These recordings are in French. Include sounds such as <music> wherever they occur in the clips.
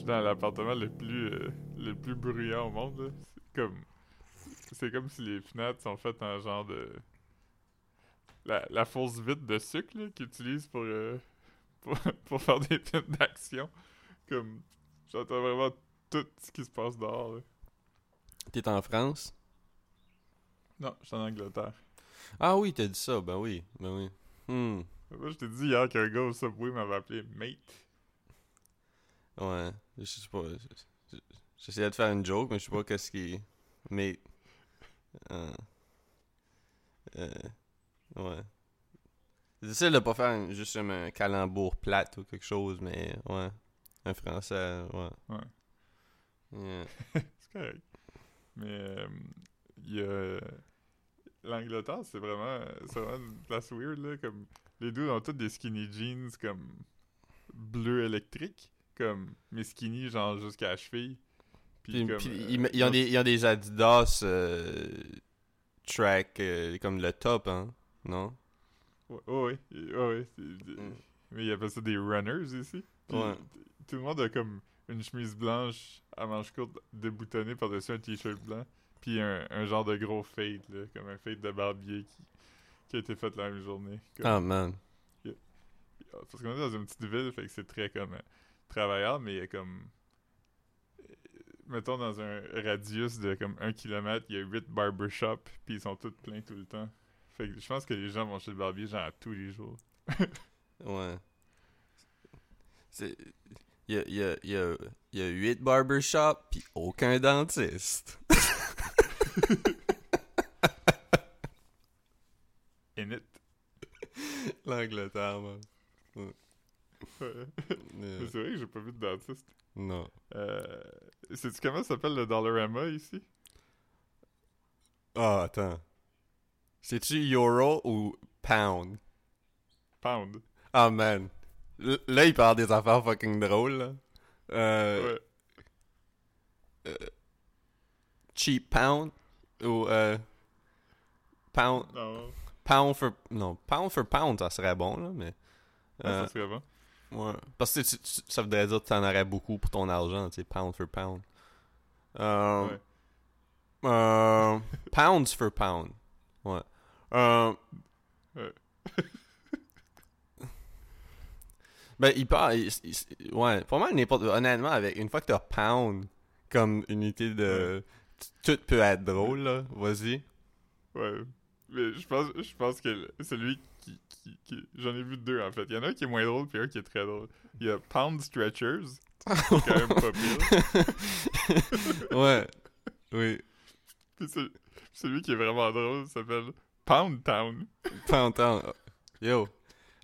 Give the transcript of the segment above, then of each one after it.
suis dans l'appartement le plus euh, le plus bruyant au monde. C'est comme c'est comme si les fenêtres sont faites en genre de la, la fausse vitre de sucre qu'ils utilisent pour, euh, <laughs> pour pour faire des films d'action. Comme j'entends vraiment tout ce qui se passe dehors. là. T'es en France? Non, je suis en Angleterre. Ah oui, t'as dit ça, ben oui, ben oui. Hmm, Moi, je t'ai dit hier qu'un gars au Subway m'avait appelé mate. ouais, je sais pas. je- je- J'essayais de faire une joke, mais je sais pas qu'est-ce qui... Mais... Euh... Euh... Ouais. C'est difficile de pas faire un- juste un calembour plate ou quelque chose, mais ouais. Un français, ouais. Ouais. Yeah. <laughs> C'est correct. Mais euh, il y a. L'Angleterre, c'est vraiment, c'est vraiment une place weird, là. Comme, les deux ont tous des skinny jeans, comme, bleu électrique. Comme, mais skinny, genre, jusqu'à la cheville. Puis, Puis, comme, puis euh, ils, ils ont l'autre- des, ils ont des Adidas euh, track euh, comme le top, hein? Non? Ouais, ouais, ouais, ouais, c'est- Mm. Mais ils appellent ça des runners ici. Puis, Ouais. t- Tout le monde a comme une chemise blanche à manches courtes déboutonnée par-dessus un t-shirt blanc. Puis un, un genre de gros fade, là, comme un fade de barbier qui, qui a été fait la même journée. Ah, man. Parce qu'on est dans une petite ville, fait que c'est très comme travailleur, mais il y a comme. Mettons dans un radius de comme un kilomètre, il y a huit barbershops, puis ils sont tous pleins tout le temps. Fait que je pense que les gens vont chez le barbier genre tous les jours. <laughs> Ouais. C'est... Il y a, y, a, y, a, y a 8 barbershops, puis aucun dentiste. <laughs> In it. <laughs> L'Angleterre, man. Ouais. Euh, c'est vrai que j'ai pas vu de dentiste. non. Euh, Sais-tu comment ça s'appelle le Dollarama ici? Ah, attends. C'est-tu euro ou pound? Pound. Ah, man. L- là, il parle des affaires fucking drôles, là. Euh, Ouais. Cheap pound? Ou, euh... Pound... Non, Pound for... Non, pound for pound, ça serait bon, là, mais... Euh, ça serait bon. Ouais. Parce que tu- tu- ça voudrait dire que tu en aurais beaucoup pour ton argent, tu sais, pound for pound. Euh, Ouais. euh, pounds for pound. Ouais. Euh, Ouais. <laughs> ben, il parle. il- il- ouais, pour moi, n'importe. Honnêtement, avec une fois que t'as pound comme unité de. Tout peut être drôle, là. Vas-y. Ouais. Mais je pense, je pense que celui qui, qui, qui- J'en ai vu deux, en fait. Il y en a un qui est moins drôle, puis un qui est très drôle. Il y a Pound Stretchers, quand même pas pire. <laughs> ouais. Oui. Puis ce- celui qui est vraiment drôle s'appelle Pound Town. Pound town. Yo.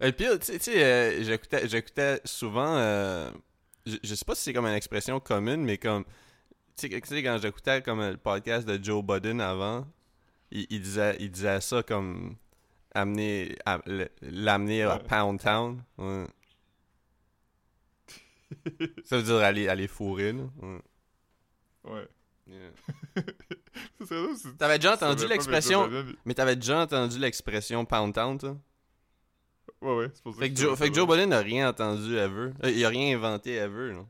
Et puis, tu sais- euh, j'écoutais, j'écoutais souvent. euh, je, je sais pas si c'est comme une expression commune, mais comme. Tu sais, tu sais, quand j'écoutais comme le podcast de Joe Budden avant, il, il disait, il disait ça comme. Amener, à- l'amener à. Pound Town. Ouais. ça veut dire aller, aller fourrer, là. Ouais. Yeah. <laughs> T'avais déjà entendu l'expression. Biden- Mais t'avais déjà entendu l'expression Pound Town, toi? Ouais, ouais, c'est pour ça Fait que, Joe, fait que. Budden n'a rien entendu ever. Euh, il a rien inventé ever, là.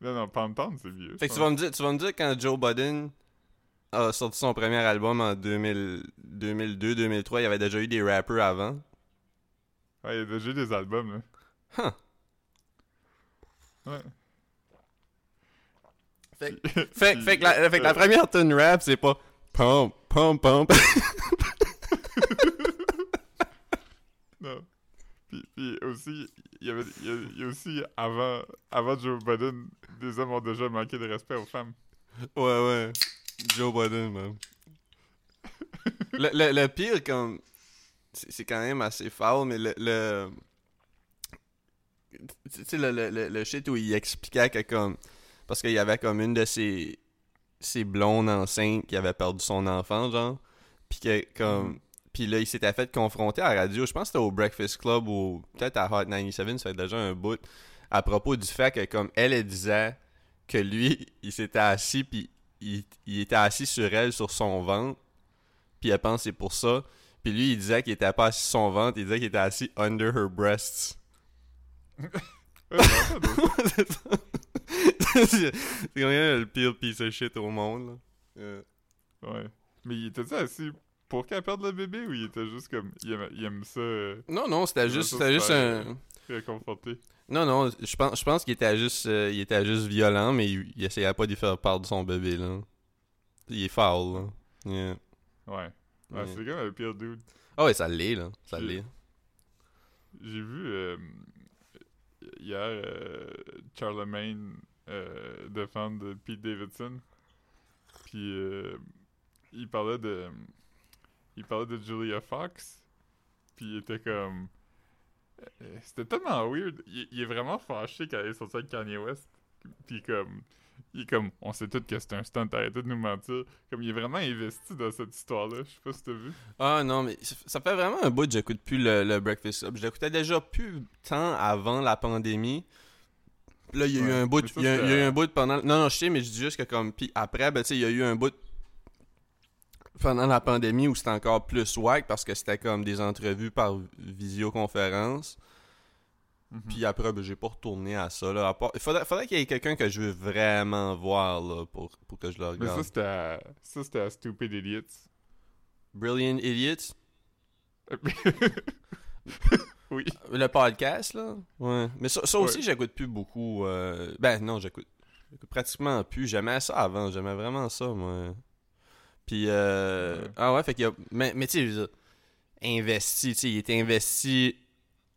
Non, non, Pound Town, c'est vieux. Fait que tu vas me dire, tu vas me dire quand Joe Budden a sorti son premier album en 2000 2002-2003, il y avait déjà eu des rappers avant. Ouais, il y a déjà eu des albums, là. Ouais. Fait, <laughs> fait, fait que la, fait que la première tune rap, c'est pas pump, pump, pump. <laughs> <laughs> Non. Puis, puis aussi, il y avait il y a, il y a aussi avant, avant Joe Biden, des hommes ont déjà manqué de respect aux femmes. ouais, ouais. Joe Budden, man. Le, le, le pire, comme. C'est c'est quand même assez foul, mais le. le tu sais, le, le, le, le shit où il expliquait que, comme. Parce qu'il y avait comme une de ses. ses blondes enceintes qui avait perdu son enfant, genre. Puis que, comme. Mhm. Puis là, il s'était fait confronter à la radio. Je pense que c'était au Breakfast Club ou peut-être à Hot 97, ça fait déjà un bout. À propos du fait que, comme elle, elle disait que lui, <laughs> il s'était assis, puis il, il était assis sur elle, sur son ventre. Puis elle pense c'est pour ça. Puis lui, il disait qu'il était pas assis sur son ventre, il disait qu'il était assis under her breasts. C'est quand même le pire piece of shit au monde, là. Euh, Ouais. Mais il était assis pour qu'elle perde le bébé ou il était juste comme. Il aime, il aime ça euh, Non, non, c'était juste, juste un... réconforté? Non, non, je pense, je pense qu'il était juste, euh, il était juste violent, mais il, il essayait pas d'y faire part de son bébé, là. Il est foul, là. Yeah. Ouais. Ouais, Yeah. c'est comme le pire dude. Ah ouais, ça l'est, là. Ça J'ai- l'est. J'ai vu euh, hier euh, Charlemagne euh, défendre Pete Davidson. Puis euh, il parlait de. Il parlait de Julia Fox. Puis il était comme. Euh, C'était tellement weird. Il, il est vraiment fâché quand il est sorti avec Kanye West. Puis comme. Il est comme. On sait tous que c'est un stunt, arrêtez de nous mentir. Comme il est vraiment investi dans cette histoire-là. Je sais pas si t'as vu. Ah non, mais ça fait vraiment un bout que j'écoute plus le, le Breakfast Club. Je l'écoutais déjà plus tant avant la pandémie. Là, il y a eu un bout, il y a, il y a eu un bout pendant. Non, non, je sais, mais je dis juste que comme. Puis après, ben, tu sais, il y a eu un bout pendant la pandémie où c'était encore plus wack parce que c'était comme des entrevues par visioconférence. Mhm. Puis après, ben, j'ai pas retourné à ça. Là, à part- Il faudrait, faudrait qu'il y ait quelqu'un que je veux vraiment voir là, pour, pour que je le Mais ça, regarde. c'était à, ça, c'était à Stupid Idiots. Brilliant Idiots? <laughs> oui. Le podcast, là? Ouais. Mais ça, ça aussi, Ouais. j'écoute plus beaucoup. euh, Ben non, j'écoute j'écoute pratiquement plus. J'aimais ça avant. J'aimais vraiment ça, moi. Puis, euh... Ouais. Ah ouais, fait qu'il y a... Mais, mais tu sais, je veux dire, investi, tu sais, il est investi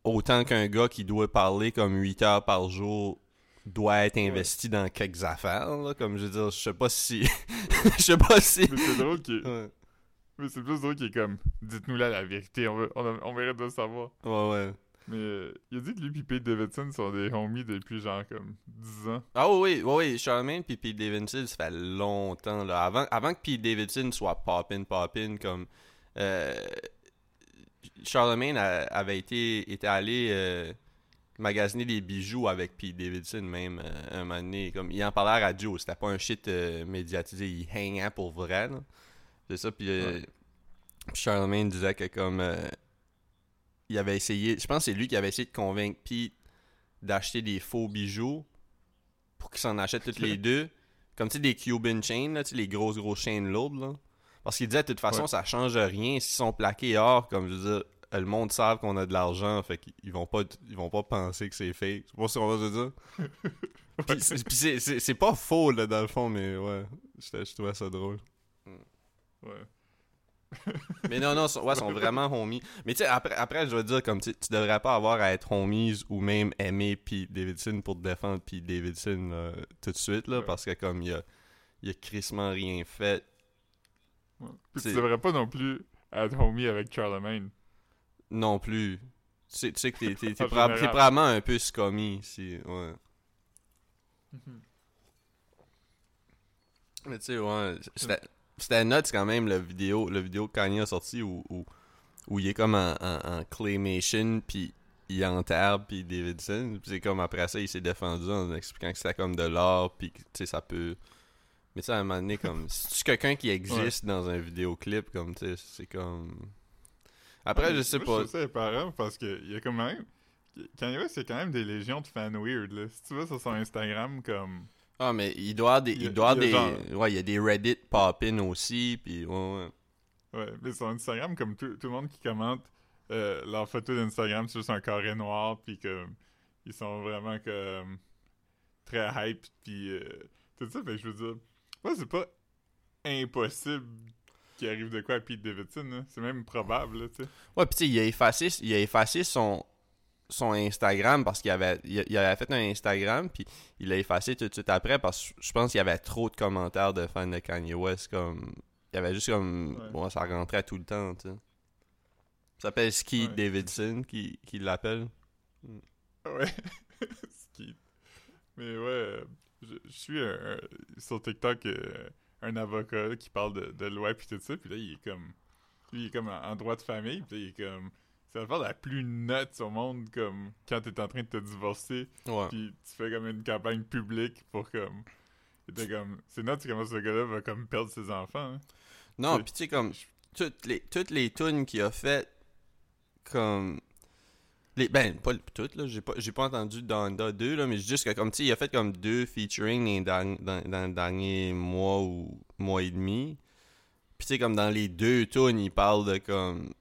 autant qu'un gars qui doit parler comme 8 heures par jour doit être investi dans quelques affaires, là. Comme, je veux dire, je sais pas si... <laughs> Je sais pas si... Mais c'est drôle qu'il Ouais, Mais c'est plus drôle qu'il est comme Dites-nous là la vérité, on, veut, on, a- on mérite de le savoir. ouais. ouais. Mais euh, il a dit que lui et Pete Davidson sont des homies depuis genre comme 10 ans. Ah oui, oui, oui, Charlemagne puis Pete Davidson, ça fait longtemps, là. Avant, avant que Pete Davidson soit poppin' poppin', comme... Euh, Charlemagne a- avait été, était allé euh, magasiner des bijoux avec Pete Davidson, même, euh, un moment donné. Comme, il en parlait à la radio, c'était pas un shit médiatisé, il hangait pour vrai. C'est ça, puis Ouais. puis Charlemagne disait que comme... il avait essayé... Je pense que c'est lui qui avait essayé de convaincre Pete d'acheter des faux bijoux pour qu'ils s'en achètent toutes les <laughs> deux. Comme tu sais, des Cuban chains, là, tu sais, les grosses, grosses chaînes lourdes, là. Parce qu'il disait, de toute façon, Ouais. ça change rien. S'ils sont plaqués or, comme je veux dire, euh, le monde savent qu'on a de l'argent, fait qu'ils vont pas, ils vont pas penser que c'est fake. C'est pas ce qu'on va se dire? <laughs> Puis c'est- pas faux, là, dans le fond, mais ouais, je je trouvais ça drôle. Ouais. <laughs> Mais non, non, sont- ouais, sont vraiment homies. Mais tu sais, après, après, je veux dire, comme tu devrais pas avoir à être homies ou même aimer Pete Davidson pour te défendre Pete Davidson là, tout de suite, là, Ouais. parce que comme il a, il a crissement rien fait. ouais. Puis tu devrais pas non plus être homie avec Charlemagne. Non plus. Tu sais, tu sais que t'es, t'es, <laughs> t'es probablement un peu scummy ici, ouais. Mais tu sais, ouais, c'était, c'était nuts quand même, le vidéo, le vidéo que Kanye a sorti où, où, où il est comme en, en, en claymation, puis il enterre, puis Davidson. Puis c'est comme après ça, il s'est défendu en expliquant que c'était comme de l'art, puis que, tu sais, ça peut... Mais tu sais, à un moment donné, comme, <laughs> si tu quelqu'un qui existe dans un vidéoclip, comme, tu sais, c'est comme... Après, Ouais, je sais moi, pas... Je trouve ça parce qu'il y a quand même. Kanye West, a quand même des légions de fans weird. Là. Si tu vas sur son Instagram, comme. Ah, mais il doit des. Il doit des. genre- Ouais, il y a des Reddit pop-in aussi, puis ouais, ouais. Ouais, mais sur Instagram, comme tout, tout le monde qui commente euh, leur photo d'Instagram, c'est juste un carré noir, puis comme. Ils sont vraiment comme. Très hype, puis. euh, tout ça, fait que je veux dire. Moi, c'est pas impossible qu'il arrive de quoi à Pete Davidson, là. C'est même probable, là, tu sais. Ouais, puis tu sais, il a effacé, il a effacé son, son Instagram parce qu'il avait, il, il avait fait un Instagram, puis il l'a effacé tout de suite après parce que je pense qu'il y avait trop de commentaires de fans de Kanye West, comme. Il y avait juste comme. Ouais. Bon, ça rentrait tout le temps, tu sais. Ça s'appelle Ski Ouais. Davidson qui, qui l'appelle. Ouais. <laughs> Skeet. Mais ouais, je, je suis un- un- sur TikTok euh, un avocat qui parle de, de loi puis tout ça, puis là, il est comme... Lui, il est comme en, en droit de famille, puis là, il est comme... C'est l'affaire la plus nuts au monde, comme quand t'es en train de te divorcer, Ouais. puis tu fais comme une campagne publique pour comme... il était comme... C'est nuts comment ce gars-là va comme perdre ses enfants. hein. Non, puis tu sais, comme, toutes les, toutes les tunes qu'il a faites, comme, Les, ben, pas toutes, là. J'ai pas, j'ai pas entendu Donda 2, là, mais juste que, comme, tu sais, il a fait comme deux featuring dans, dans le dernier mois ou mois et demi. Puis, tu sais, comme dans les deux tunes, il parle de, comme,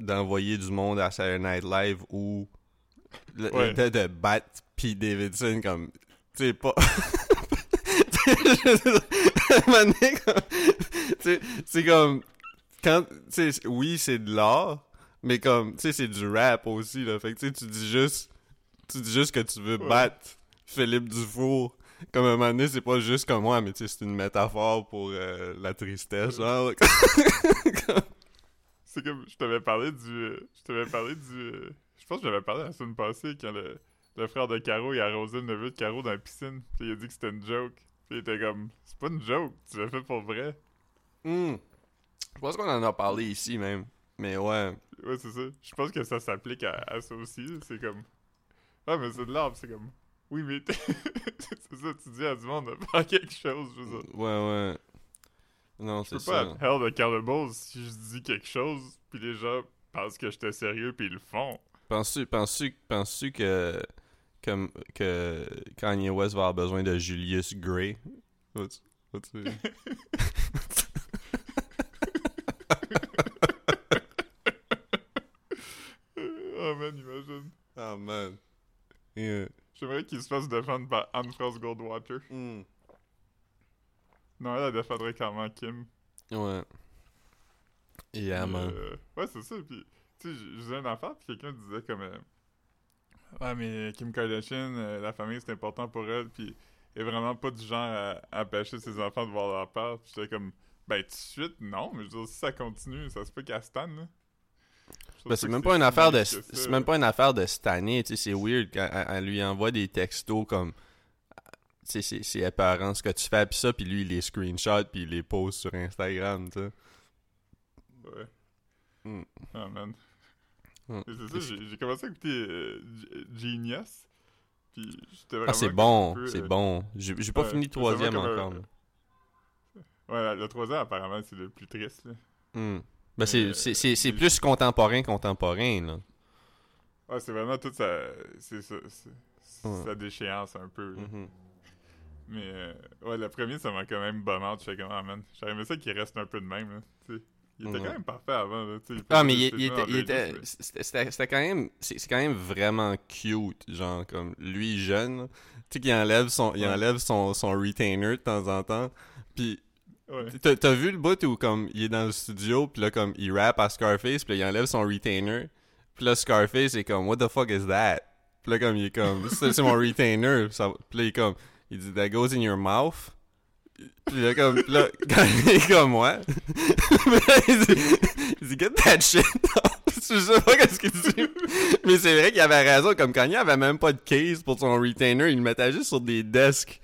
d'envoyer du monde à Saturday Night Live ou le, Ouais. de, de battre Pete Davidson, comme, tu sais, pas... <laughs> C'est comme quand tu sais oui c'est de l'art mais comme tu sais c'est du rap aussi là. Fait que tu dis juste tu dis juste que tu veux Ouais. battre Philippe Dufour. Comme à un moment donné c'est pas juste comme moi mais tu sais c'est une métaphore pour euh, la tristesse genre <laughs> C'est comme, je t'avais parlé du... Je t'avais parlé du... Je pense que j'avais parlé la semaine passée quand le, le frère de Caro, il a arrosé le neveu de Caro dans la piscine. Puis il a dit que c'était une joke. Puis il était comme, c'est pas une joke, tu l'as fait pour vrai. Hmm. je pense qu'on en a parlé ici même mais ouais Ouais, c'est ça. Je pense que ça s'applique à, à ça aussi. C'est comme. Ah, mais c'est de l'art, c'est comme. Oui, mais. <laughs> c'est ça, tu dis à du monde de faire quelque chose. Je veux dire. ouais ouais non Je c'est peux pas ça être hell de Cannibals si je dis quelque chose, puis les gens pensent que j'étais sérieux, puis ils le font. Penses-tu penses penses que, que que Kanye West va avoir besoin de Julius Gray? Vas-tu- vas-tu- <laughs> oh man, imagine. Ah man. Yeah. J'aimerais qu'il se fasse défendre par Anne-France Goldwater. Hmm. Non, elle, elle défendrait clairement Kim. Ouais. Yeah, Puis, man. euh, ouais, c'est ça. Puis, tu sais, je disais une affaire, puis quelqu'un disait comme. euh, ouais, mais Kim Kardashian, euh, la famille, c'est important pour elle, puis elle est vraiment pas du genre à, à empêcher ses enfants de voir leur père. Puis j'étais comme. Ben, tout de suite, non, mais je veux dire, si ça continue, ça se peut qu'elle stanne, là. Ben, c'est même pas une affaire de c'est même pas une affaire de année, tu sais, c'est weird quand elle, elle lui envoie des textos comme c'est apparent ce que tu fais puis ça puis lui il les screenshot puis il les poste sur Instagram, tu sais. Ouais. Hmm. Ah, man. Hmm. C'est ça, j'ai commencé à écouter euh, Genius. Puis j'étais vraiment. Ah, c'est bon, c'est euh, bon. J'ai pas ouais, fini le troisième un- encore. Ouais, le troisième, apparemment, c'est le plus triste, là. Hmm. Ben, c'est mais- plus contemporain contemporain là. Ouais, c'est vraiment toute sa. C'est ça. c'est- c'est Ouais. Sa déchéance un peu. là. Mhm. Mais euh, ouais, le premier, ça m'a quand même bonheur. Je fais comme, ah man. J'aurais aimé ça qu'il reste un peu de même, là. Tu sais. Il était Ouais. quand même parfait avant, là. tu sais, Ah, mais il, il était, il c'était quand même, c'est quand même vraiment cute, genre comme lui jeune, tu sais qu'il enlève son, il Ouais. enlève son, son retainer de temps en temps, puis Ouais. t'as vu le bout où comme il est dans le studio, puis là comme il rappe à Scarface, puis là il enlève son retainer, puis là Scarface est comme what the fuck is that, puis là comme il est comme c'est c'est mon retainer, ça- puis là il est comme il dit that goes in your mouth. Puis là, comme, là, <laughs> quand il est comme moi, <laughs> il dit, il dit, get that shit <laughs> Je sais pas qu'est-ce qu'il dit. Mais c'est vrai qu'il avait raison. Comme quand il avait même pas de case pour son retainer, il le mettait juste sur des desks.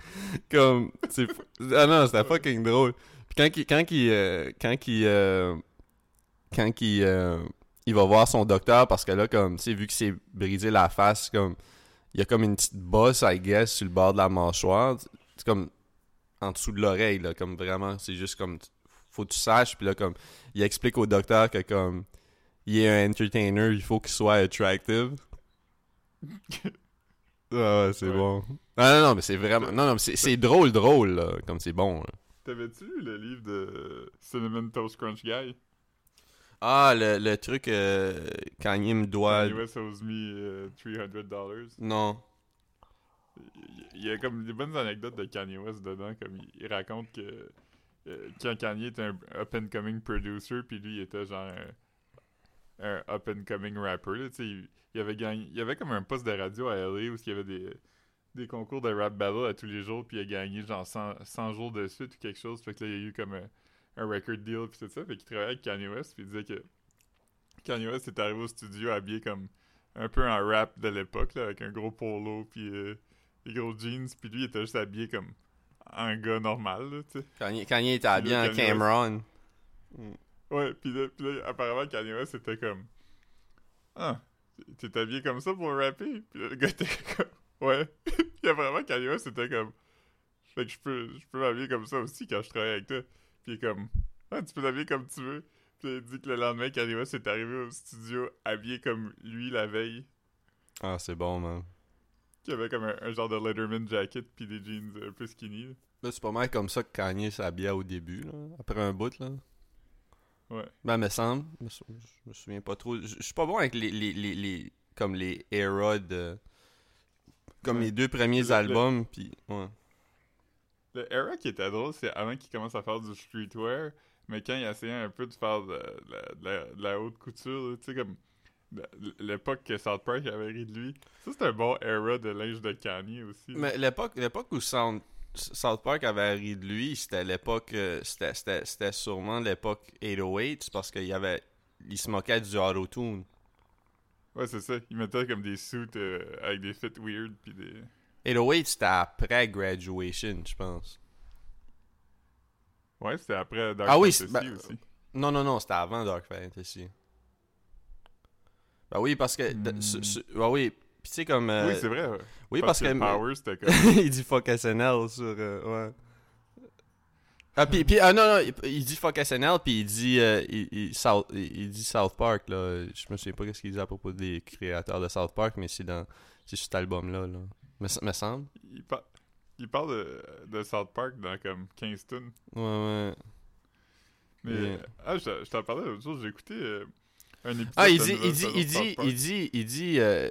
Comme, c'est, ah non, c'était fucking drôle. Puis quand il, quand il, euh, quand il, euh, quand il, euh, il va voir son docteur parce que là, comme, tu sais, vu qu'il s'est brisé la face, comme, il y a comme une petite bosse, I guess, sur le bord de la mâchoire. C'est comme, en dessous de l'oreille, là, comme vraiment, c'est juste comme, faut que tu saches, puis là, comme, il explique au docteur que, comme, il est un entertainer, il faut qu'il soit attractive. <laughs> Ah ouais, c'est Ouais. bon. Ah non, non, mais c'est vraiment, non, non, mais c'est, c'est drôle, drôle, là, comme c'est bon, là. T'avais-tu lu le livre de Cinnamon Toast Crunch Guy? Ah, le, le truc, euh, Kanye me doit... Kanye West owes me euh, 300 dollars. Non. Il y a comme des bonnes anecdotes de Kanye West dedans, comme il, il raconte que euh, quand Kanye était un up-and-coming producer, puis lui, il était genre un, un up-and-coming rapper, là, tu sais, il, il avait gagné, il avait comme un poste de radio à LA où il y avait des, des concours de rap battle à tous les jours, puis il a gagné genre 100, 100 jours de suite ou quelque chose, fait que là, il y a eu comme un, un record deal, puis tout ça, fait qu'il travaillait avec Kanye West, puis il disait que Kanye West est arrivé au studio habillé comme un peu en rap de l'époque, là, avec un gros polo, puis... euh, des gros jeans, puis lui, il était juste habillé comme un gars normal, là, tu sais. Kanye, Kanye était habillé en West. Cameron. Ouais, puis là, puis là, apparemment, Kanye West, c'était comme... Ah, t'es habillé comme ça pour rapper? Puis là, le gars était <laughs> comme... Ouais. puis apparemment, Kanye West, c'était comme... Fait que je peux, je peux m'habiller comme ça aussi quand je travaille avec toi. Puis il est comme... Ah, tu peux t'habiller comme tu veux. Puis il dit que le lendemain, Kanye West est arrivé au studio habillé comme lui la veille. Ah, c'est bon, man. Qui avait comme un, un genre de Letterman jacket puis des jeans un peu skinny. là. Là, c'est pas mal comme ça que Kanye s'habillait au début, là. Après un bout, là. Ouais. Ben, me semble. Je me souviens pas trop. Je suis pas bon avec les, les, les, les- comme les eras de... Comme Ouais. les deux premiers albums, puis... Ouais. Le era qui était drôle, c'est avant qu'il commence à faire du streetwear, mais quand il essayait un peu de faire de, la- de la, de la haute couture, tu sais, comme l'époque que South Park avait ri de lui. Ça, c'est un bon era de linge de Kanye aussi. là. Mais l'époque, l'époque où Sound- South Park avait ri de lui, c'était l'époque... euh, C'était, sûrement l'époque 808, parce qu'il y avait... Il se moquait du auto-tune. Ouais, c'est ça. Il mettait comme des suits euh, avec des fits weird puis des... 808, c'était après Graduation, je pense. Ouais, c'était après Dark Ah oui, Fantasy c'est- ben, aussi. Non, non, non, c'était avant Dark Fantasy. Ben oui, parce que... de- ce- ce- ben oui, puis tu sais comme... euh, Oui, c'est vrai. ouais. oui, parce que... Power, c'était comme... <laughs> il dit fuck SNL sur... euh, ouais. Ah, puis, puis- ah non, non, il, il dit fuck SNL, puis il dit, euh, il, il- South, il, dit South Park, là. Je me souviens pas ce qu'il dit à propos des créateurs de South Park, mais c'est dans... C'est cet album-là, là. Me, me semble. il, par- il parle de, de South Park dans comme 15 tunes. Ouais, ouais. Mais... Yeah. Ah, je, je t'en parlais l'autre jour, j'ai écouté euh, un épisode Ah, il dit, il dit, il dit, il dit, il dit, euh,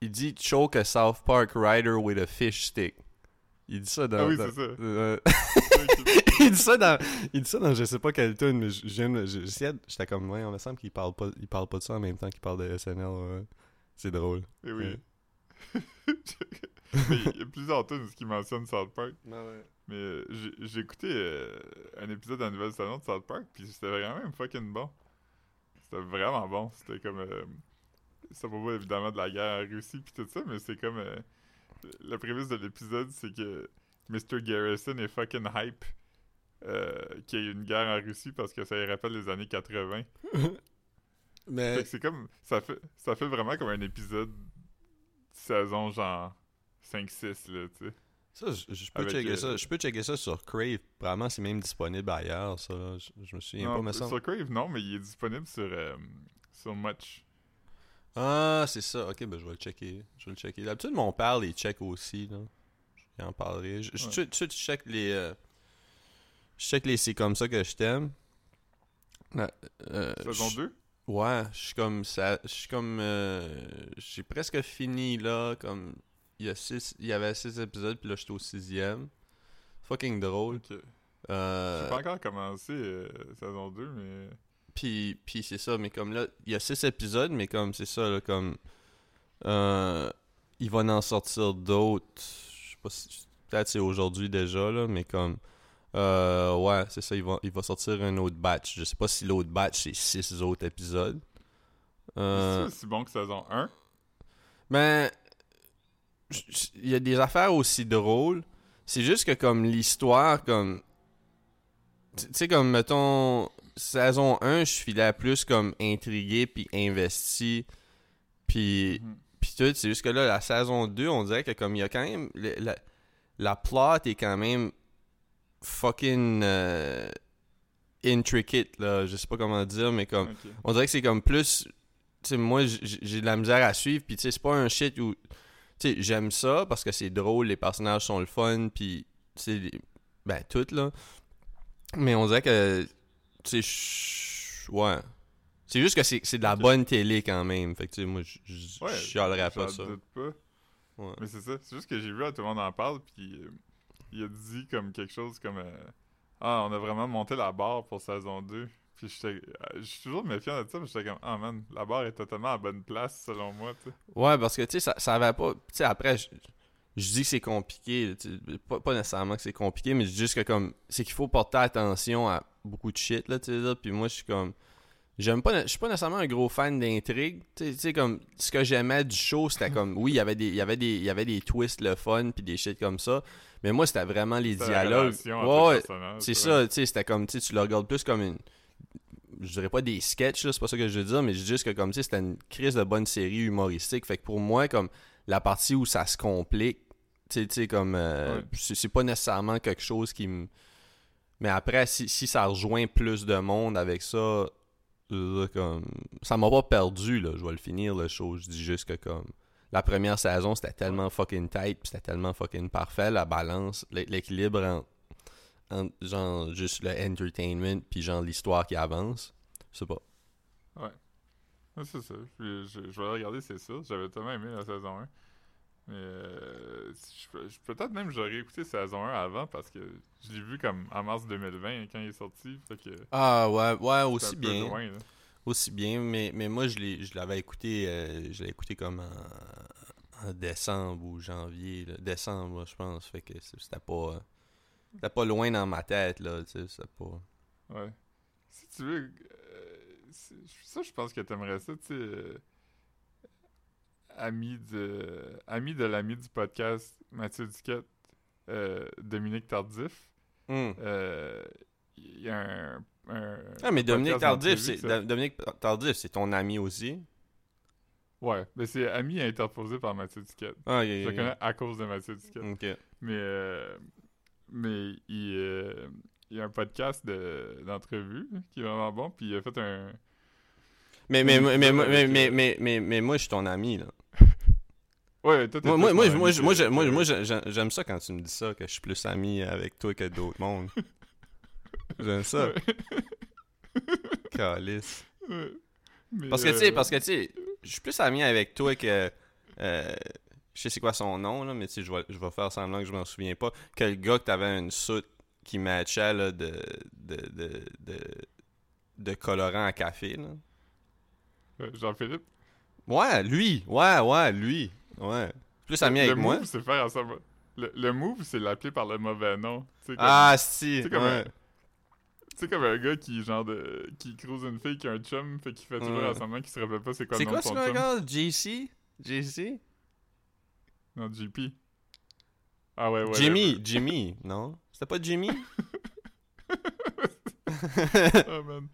il dit choke a South Park rider with a fish stick. Il dit ça dans. Ah oui, c'est ça. <laughs> <laughs> euh, il dit ça dans, il dit ça dans je sais pas quelle tune, mais j'aime, j'étais comme, ouais, on me semble qu'il parle pas, il parle pas de ça en même temps qu'il parle de SNL. ouais. C'est drôle. Eh oui. Ouais. <laughs> Il y a plusieurs tunes qui mentionnent South Park. Mais euh, j'ai- j'ai écouté euh, un épisode de la nouvelle saison de South Park, puis c'était vraiment fucking bon. C'était vraiment bon. C'était comme. Euh, ça propos évidemment de la guerre en Russie, puis tout ça, mais c'est comme. euh, la prémisse de l'épisode, c'est que Mr. Garrison est fucking hype euh, qu'il y ait une guerre en Russie parce que ça lui rappelle les années 80. <laughs> Fait Mais que c'est comme. Ça fait, ça fait vraiment comme un épisode saison genre 5-6, là, tu sais. ça, je, peux checker euh, ça, je peux checker ça sur Crave. Probablement c'est même disponible ailleurs, ça. Je, me souviens pas, Non, mais ça. sur Crave, non, mais il est disponible sur, euh, sur Much. Ah, c'est ça. Ok, ben je vais le checker. Je vais le checker. D'habitude, mon père les check aussi. Là. Je en parlerai. Je, Ouais. tu- check les. euh, je check les c'est comme ça que je t'aime. Euh, Saison je- 2 Ouais, je suis comme ça. Je suis comme. euh, J'ai presque fini là. Comme. Il y, a six, il y avait six épisodes, puis là j'étais au sixième. Fucking drôle. Ok. Euh, J'ai pas encore commencé euh, saison 2, mais. Puis, puis c'est ça, mais comme là, il y a six épisodes, mais comme c'est ça, là, comme. Euh, il va en sortir d'autres. Je sais pas si. Peut-être c'est aujourd'hui déjà, là, mais comme. Euh, ouais, c'est ça, il va, il va sortir un autre batch. Je sais pas si l'autre batch c'est six autres épisodes. Euh, C'est aussi bon que saison 1. ben, il y a des affaires aussi drôles. C'est juste que comme l'histoire, comme... Tu sais, comme, mettons, saison 1, je filais plus comme intrigué puis investi. Puis, Mhm. puis tout, c'est juste que là, la saison 2, on dirait que comme il y a quand même... le- la, la plot est quand même fucking euh, intricate, là. Je sais pas comment dire, mais comme... On dirait que c'est comme plus. Tu sais, moi, j'ai de la misère à suivre. Puis, tu sais, c'est pas un shit où. Tu sais, j'aime ça parce que c'est drôle, les personnages sont le fun. Puis, tu sais, ben, tout, là. Mais on dirait que. Tu sais, ouais. C'est juste que c'est de la bonne télé quand même. Fait que, tu sais, moi, je je- Ouais, chialerais pas ça. Ouais. Mais c'est ça. C'est juste que j'ai vu, là, tout le monde en parle, puis euh, il a dit comme quelque chose comme euh, Ah, on a vraiment monté la barre pour saison 2. Puis euh, Je suis toujours méfiant de ça, mais j'étais comme Ah man, la barre est totalement à bonne place selon moi, tu sais. Ouais, parce que, tu sais, ça, ça avait pas. Tu sais, après, je, dis que c'est compliqué. Pas, pas nécessairement que c'est compliqué, mais juste que, comme. C'est qu'il faut porter attention à beaucoup de shit, là, tu sais, là. Puis moi, je suis comme. J'aime pas. Je suis pas nécessairement un gros fan d'intrigue. Tu sais- comme. Ce que j'aimais du show, c'était <laughs> comme. Oui, il y avait des, il y avait des, il y avait des twists, le fun, puis des shit comme ça. Mais moi, c'était vraiment les dialogues. Ouais, c'est ça, tu sais, c'était comme, tu tu le regardes plus comme une. Je dirais pas des sketchs, c'est pas ça que je veux dire, mais je dis juste que, comme, tu sais, c'était une crise de bonne série humoristique. Fait que pour moi, comme, la partie où ça se complique, tu sais, comme, euh, Ouais. c'est pas nécessairement quelque chose qui me. Mais après, si, si ça rejoint plus de monde avec ça, comme. Ça m'a pas perdu, là, je vais le finir, le show. Je dis juste que, comme. la première saison, c'était tellement fucking tight, puis c'était tellement fucking parfait, la balance, l'é- l'équilibre entre, entre, genre, juste le entertainment, puis genre, l'histoire qui avance. Je sais pas. Ouais, c'est ça. Puis, je, je vais regarder, c'est ça. J'avais tellement aimé la saison 1. Mais euh, peut-être même j'aurais écouté saison 1 avant parce que je l'ai vu comme en mars 2020 quand il est sorti. Fait que Ah, ouais, ouais, aussi bien. loin. Aussi bien, mais, mais moi, je l'ai- je l'avais écouté, euh, je l'ai écouté comme en, en décembre ou janvier, là. décembre, je pense, fait que c'était pas, euh, c'était pas loin dans ma tête, là, tu sais, c'était pas... Ouais. Si tu veux. euh, ça, je pense que t'aimerais ça, tu sais. Ami de. Ami de l'ami du podcast, Mathieu Duquette, euh, Dominique Tardif. Hmm. euh, Il y a un. un- Ah, mais Dominique Tardif, c'est Dominique Tardif, c'est ton ami aussi? Ouais, mais c'est ami interposé par Mathieu Duquette. Ah, Je le connais à cause de Mathieu Duquette. Ok. Mais, euh, mais il, il y a un podcast de- d'entrevue qui est vraiment bon. Puis il a fait un. Mais, mais, mais, mais, mais, euh, mais, mais, mais moi, je suis ton ami, là. <laughs> Ouais, toi, Moi, moi, moi, moi, moi, moi, j'aime ça quand tu me dis ça, que je suis plus ami avec toi que d'autres mondes. <laughs> J'aime ça. <laughs> Calice. Parce que, tu sais, euh, parce que, tu sais, je suis plus ami avec toi que. euh, je sais c'est quoi son nom, là, mais tu sais, je vais, je vais faire semblant que je m'en souviens pas. Que le gars que t'avais une soute qui matchait, là, de. de. de. de, de colorant à café, là. Euh, Jean-Philippe? Ouais, lui. Ouais, ouais, lui. Ouais. Plus ami le avec moi. move, c'est faire ensemble. Le, le move, c'est l'appeler par le mauvais nom. Comme- Ah, si. c'est comme ouais. un- comme un gars qui, genre, de, qui croise une fille qui a un chum, fait qu'il fait toujours Ouais. à semblant qu'il se rappelle pas c'est quoi C'est le nom quoi de ce gars? JC? JC? Non, JP. Ah ouais, ouais. Jimmy, Jimmy, non? C'était pas Jimmy? oh <laughs> man.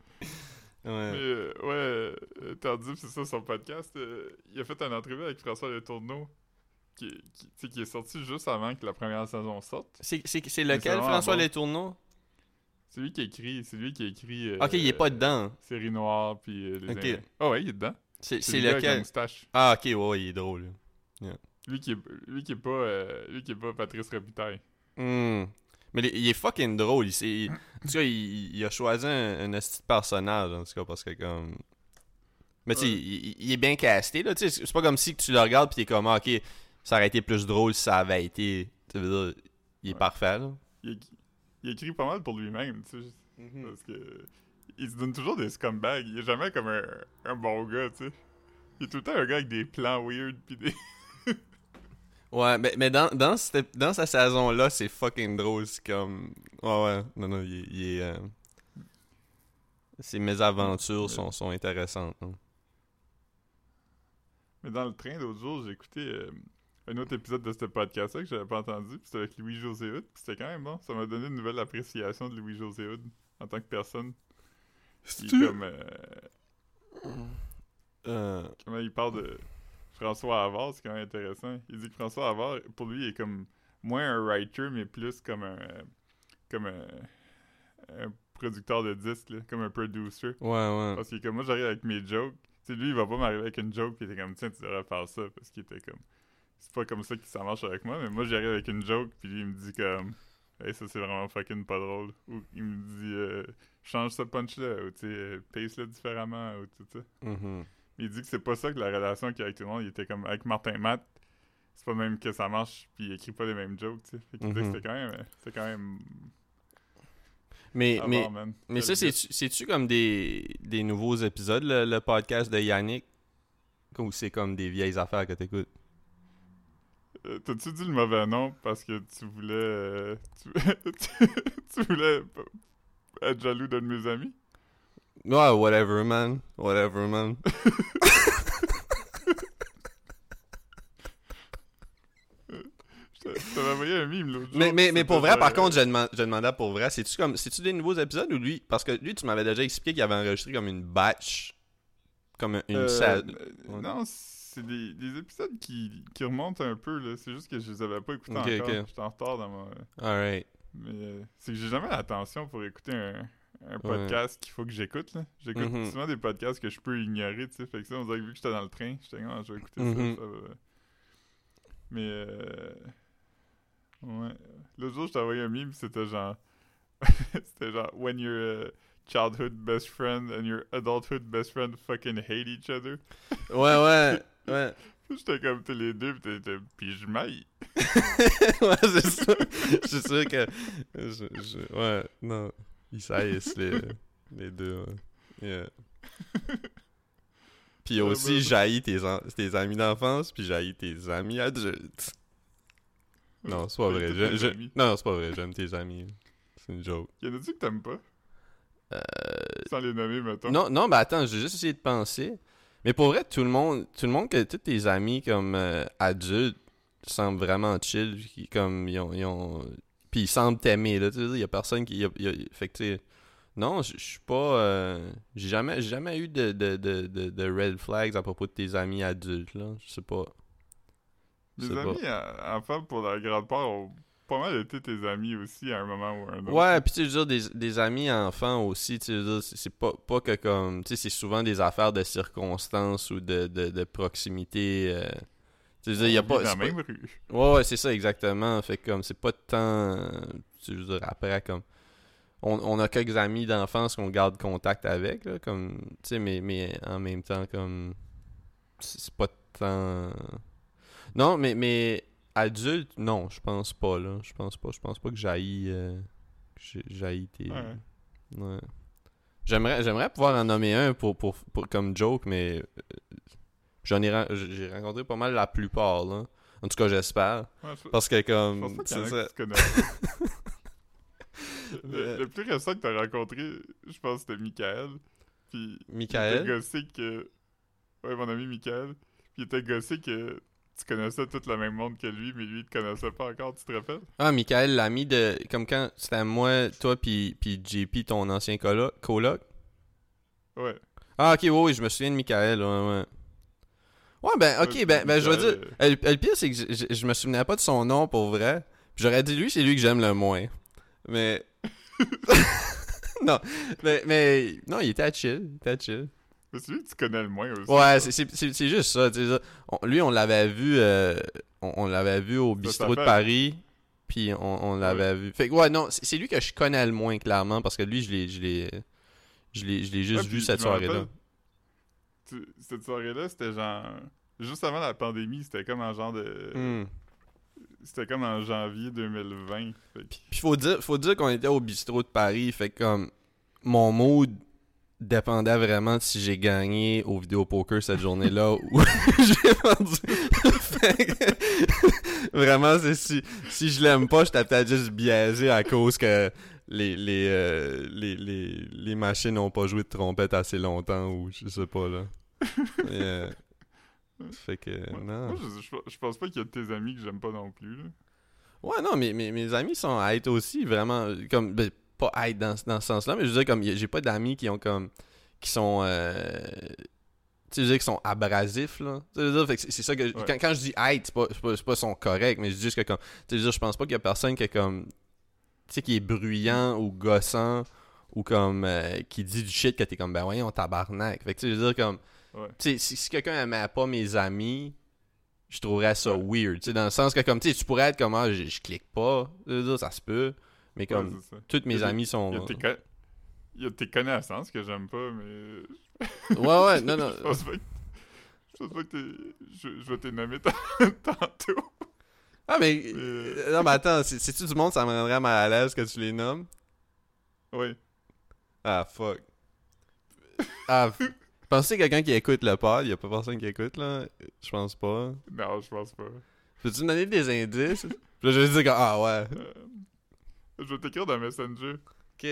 Mais Ouais. euh, ouais, euh, Tardif, c'est ça son podcast. euh, il a fait une entrevue avec François Letourneau qui, qui, sais, qui est sorti juste avant que la première saison sorte. C'est, lequel, François. Letourneau? C'est lui qui écrit, c'est lui qui écrit. Ok, il est pas dedans. Série Noire, puis les. Ah ouais, il est dedans. C'est, le avec la lequel? moustache. Ah, ok, ouais, il est drôle. Lui qui est, lui qui est pas, lui qui est pas Patrice Robitaille. Hmm. Mais il- il est fucking drôle. Il, en tout cas, il, il a choisi un, un personnage, en tout cas, parce que comme... Mais tu sais, Ouais. il, est bien casté, là. Tu sais, c'est pas comme si tu le regardes pis t'es comme, ah, ok, ça aurait été plus drôle si ça avait été... Tu veux dire, il est Ouais. parfait, là. Il, éc- il écrit pas mal pour lui-même, tu sais. Parce que. Il se donne toujours des scumbags. Il est jamais comme un, un bon gars, tu sais. Il est tout le temps un gars avec des plans weird, pis des. Ouais, mais, mais dans, dans, cette- dans sa saison-là, c'est fucking drôle. C'est comme. Ouais, ouais. Non, non, il, est- il est. euh, Ses mésaventures sont, sont intéressantes. hein. Mais dans le train l'autre jour, j'ai écouté euh, un autre épisode de ce podcast-là que j'avais pas entendu, puis c'était avec Louis-José Hood, puis c'était quand même bon. Ça m'a donné une nouvelle appréciation de Louis-José Hood en tant que personne. Puis comme, euh, Euh, comment il parle de François Havard, c'est quand même intéressant. Il dit que François Havard, pour lui, est comme moins un writer, mais plus comme un comme un, un producteur de disques, là, comme un producer. ouais, ouais. Parce que comme moi, j'arrive avec mes jokes. Tu sais, lui, il va pas m'arriver avec une joke, puis il était comme, tiens, tu devrais faire ça, parce qu'il était comme. C'est pas comme ça que ça marche avec moi, mais moi, j'arrive avec une joke, puis lui, il me dit comme, hey, ça, c'est vraiment fucking pas drôle. Ou il me dit, euh, change ce punch-là, ou tu sais, euh, pace-le différemment, ou tout ça. Mais il dit que c'est pas ça que la relation qu'il y a avec tout le monde. Il était comme, avec Martin Matt, c'est pas même que ça marche, puis il écrit pas les mêmes jokes, tu sais. Fait qu'il disait que Mhm. c'était quand même. C'était quand même. Mais, mais, man. mais ça, c'est-tu comme des, des nouveaux épisodes, le, le podcast de Yannick? Ou c'est comme des vieilles affaires que t'écoutes? Euh, T'as-tu dit le mauvais nom parce que tu voulais. euh, <laughs> tu, tu- voulais être jaloux d'un de mes amis? Ouais, whatever, man. Whatever, man. <laughs> T'avais envoyé un mime l'autre jour. Mais, mais, mais pour vrai, par contre, je, deman- je demandais pour vrai, c'est-tu comme c'est-tu des nouveaux épisodes ou lui Parce que lui, tu m'avais déjà expliqué qu'il avait enregistré comme une batch. Comme une euh, sa- euh. Non, c'est des, des épisodes qui, qui remontent un peu, là. C'est juste que je les avais pas écoutés Ok, encore. ok. J'étais en retard dans mon. Alright. Mais euh, c'est que j'ai jamais l'attention pour écouter un, un podcast qu'il faut que j'écoute, là. J'écoute Mhm. souvent des podcasts que je peux ignorer, tu sais. Fait que ça, on dirait que vu que j'étais dans le train, j'étais comme, Ah, je vais écouter Mhm. ça. ça va- Mais, euh... Ouais. L'autre jour, je t'ai envoyé un meme, c'était genre... <laughs> c'était genre, when your uh, childhood best friend and your adulthood best friend fucking hate each other. Ouais, ouais, <laughs> ouais. J'étais comme tous les deux, pis t'étais... Pis je m'aille. <laughs> ouais, c'est ça. Je suis sûr que. je- je- ouais, non. Ils les, <laughs> les deux. ouais. Yeah. <laughs> Puis aussi, bah, jaillit tes, en- tes amis d'enfance, puis jaillit tes amis adultes. Non, c'est pas vrai. Je-. Non, c'est pas vrai. J'aime tes amis. C'est une joke. Y'en a-tu que t'aimes pas? Euh, Sans les nommer, mettons. Non, non, ben attends, j'ai juste essayé de penser. Mais pour vrai, tout le monde, tout le monde que tous tes amis comme euh, adultes semblent vraiment chill, qui comme ils ont, ils ont puis ils semblent t'aimer là, tu sais, il y a personne qui, y a- y a- fait que tu sais, non, je suis pas, euh, j'ai jamais, jamais eu de, de, de, red flags à propos de tes amis adultes là, je sais pas. Pas. amis en- enfants, pour la grande part, ont pas mal été tes amis aussi à un moment ou à un autre. Ouais, puis tu veux dire, des, des amis enfants aussi, tu veux dire, c'est pas, pas que comme, tu sais, c'est souvent des affaires de circonstances ou de, de, de proximité. euh, il y a pas. dans c'est la pas- même rue. Ouais, ouais, c'est ça, exactement. Fait que comme, c'est pas tant. Je veux dire, après, comme. On, on a quelques amis d'enfance qu'on garde contact avec, là, comme. Tu sais, mais, mais en même temps, comme. C'est pas tant. Non, mais, mais adulte, non, je pense pas, là. Je pense pas. Je pense pas que j'aille. Euh, que j'ai- j'haïs tes. Ouais. Ouais. J'aimerais, j'aimerais pouvoir en nommer un pour, pour, pour- comme joke, mais euh, j'en ai, j'ai rencontré pas mal la plupart, là. En tout cas, j'espère. Ouais, je, Parce que je comme. pense c'est a ça. <laughs> le, le plus récent que t'as rencontré, je pense que c'était Michael. Puis il était Michael? gossé que... Ouais, mon ami Michael. Puis il était gossé que tu connaissais tout le même monde que lui, mais lui, il te connaissait pas encore, tu te rappelles? Ah, Michael, l'ami de. Comme quand c'était moi, toi, puis, puis JP, ton ancien colo- coloc? Ouais. Ah, ok, oui, oui, je me souviens de Michael, ouais, ouais. Ouais, ben, ok, ben, ben je veux dire. euh, Le, le pire, c'est que je, me souvenais pas de son nom pour vrai. Puis J'aurais dit lui, c'est lui que j'aime le moins. Mais. <laughs> non, mais, mais. Non, il était chill. Il était chill. Mais c'est lui que tu connais le moins aussi. Ouais, c'est- juste ça. On- lui, on l'avait vu, euh, on, on l'avait vu au bistrot de. Paris, puis on, on l'avait vu. Fait que ouais, non, c'est lui que je connais le moins clairement parce que lui, je l'ai, je l'ai, je l'ai, juste Ouais, vu cette soirée-là. Cette soirée-là, c'était genre... Juste avant la pandémie, c'était comme en genre de... Hmm. C'était comme en janvier 2020. Fait Puis faut dire, faut dire qu'on était au bistrot de Paris, fait que comme mon mood dépendait vraiment de si j'ai gagné au vidéo poker cette journée-là <laughs> ou <laughs> j'ai que, vraiment, c'est si, si je l'aime pas, j'étais peut-être juste biaisé à cause que les, les, euh, les, les, les machines n'ont pas joué de trompette assez longtemps ou je sais pas là. <laughs> Et, euh, fait que, Ouais. non. Moi, je, je- je pense pas qu'il y a de tes amis que j'aime pas non plus. Là. Ouais, non, mais mes, mes amis sont hate aussi, vraiment, comme, ben, pas hate dans, dans ce sens-là, mais je veux dire, comme, j'ai pas d'amis qui ont, comme, qui sont, euh, tu sais, je veux dire, qui sont abrasifs, là. Tu sais, je veux dire, fait que c'est c'est ça que, Ouais. quand, quand je dis hate, c'est pas, c'est pas, pas son correct, mais je dis juste que, comme, tu sais, je veux dire, je pense pas qu'il y a personne qui est comme, tu sais, qui est bruyant ou gossant, ou comme, euh, qui dit du shit que t'es comme, ben voyons, tabarnak. Fait que, tu sais, je veux dire, comme, Ouais. si, si quelqu'un aimait pas mes amis, je trouverais ça Ouais. weird. Tu sais, dans le sens que, comme, tu pourrais être comme, ah, je, je clique pas. Ça se peut. Mais comme, Ouais, toutes mes amis sont. Il y, a tes co- il y a tes connaissances que j'aime pas, mais... Ouais, ouais, non, <laughs> non. je pense pas que... Je pense pas que t'es... Je, je vais t'es nommer tant- <laughs> tantôt. Ah, mais. Non, mais attends, si tu du monde, ça me rendrait mal à l'aise que tu les nommes? Oui. Ah, fuck. Ah, <laughs> pensez quelqu'un qui écoute le pod, il y a pas personne qui écoute, là? Je pense pas. Non, je pense pas. Peux-tu me donner des indices? Puis <laughs> là, je vais dire que, ah ouais. Euh, je vais t'écrire dans Messenger. Ok.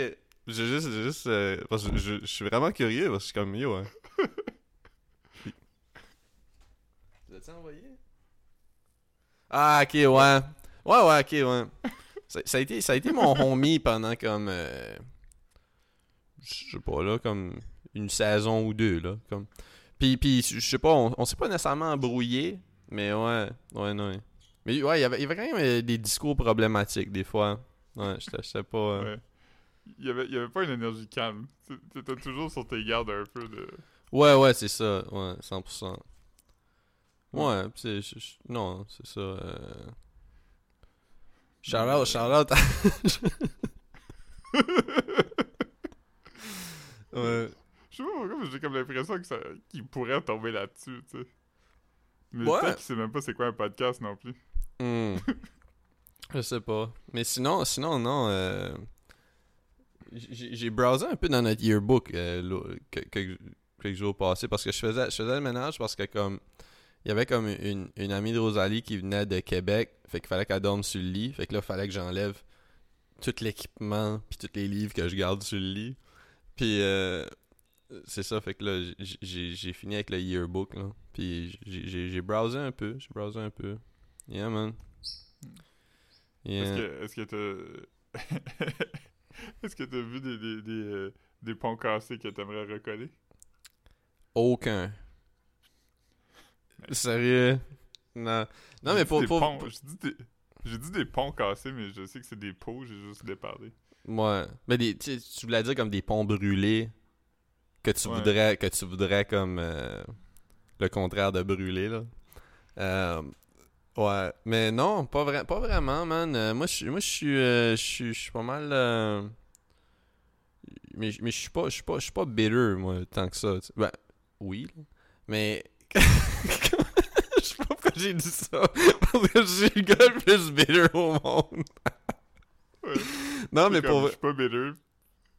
J'ai juste, juste, euh, parce que je, je suis vraiment curieux, parce que je suis comme, yo, hein. Tu l'as-tu envoyé? Ah, ok, ouais. Ouais, ouais, ok, ouais. Ça, ça a, été, ça a été mon homie pendant comme, euh, je sais pas, là, comme une saison ou deux, là, comme. Puis, puis je sais pas, on, on s'est pas nécessairement embrouillé, mais ouais, ouais, non. Mais ouais, il y avait, il y avait quand même euh, des discours problématiques, des fois. Ouais, j'étais j'étais pas... euh, Ouais. Il y avait, il y avait pas une énergie calme. T'étais toujours sur tes gardes un peu de... Ouais, ouais, c'est ça. Ouais, 100%. Ouais, pis c'est. je- je- Non, c'est ça. Euh... Shout-out, shout-out. <laughs> ouais. Je sais pas pourquoi, mais j'ai comme l'impression que ça... qu'il pourrait tomber là-dessus, tu sais. Mais Ouais. peut-être qu'il sait même pas c'est quoi un podcast non plus. Hmm. <laughs> Je sais pas. Mais sinon, sinon non. euh, J'ai browsé un peu dans notre yearbook euh, quelques, quelques jours passés parce que je faisais, je faisais le ménage parce que comme il y avait comme une, une amie de Rosalie qui venait de Québec, fait qu'il fallait qu'elle dorme sur le lit, fait que là il fallait que j'enlève tout l'équipement puis tous les livres que je garde sur le lit. Puis euh, c'est ça, fait que là j'ai fini avec le yearbook là. Puis j'ai- browsé un peu, j'ai browsé un peu. Yeah man. Yeah. Est-ce que est-ce que t'as <laughs> est-ce que t'as vu des des, des, euh, des ponts cassés que t'aimerais recoller? Aucun. Sérieux? Non. Non, mais pour. pour- ponts- j'ai dit des- j'ai dit des ponts cassés mais je sais que c'est des pots j'ai juste déparlé Ouais. Mais des, tu voulais dire comme des ponts brûlés que tu Ouais. voudrais que tu voudrais comme euh, le contraire de brûler là. Euh, ouais, mais non, pas vrai pas vraiment man. Euh, moi je suis moi je suis je suis pas mal mais mais je suis pas je suis pas je suis pas bitter moi tant que ça. Ben oui, là. mais <laughs> je sais pas pourquoi j'ai dit ça parce que je suis le gars le plus bitter au monde. Ouais. Non, mais comme, pour je suis pas bitter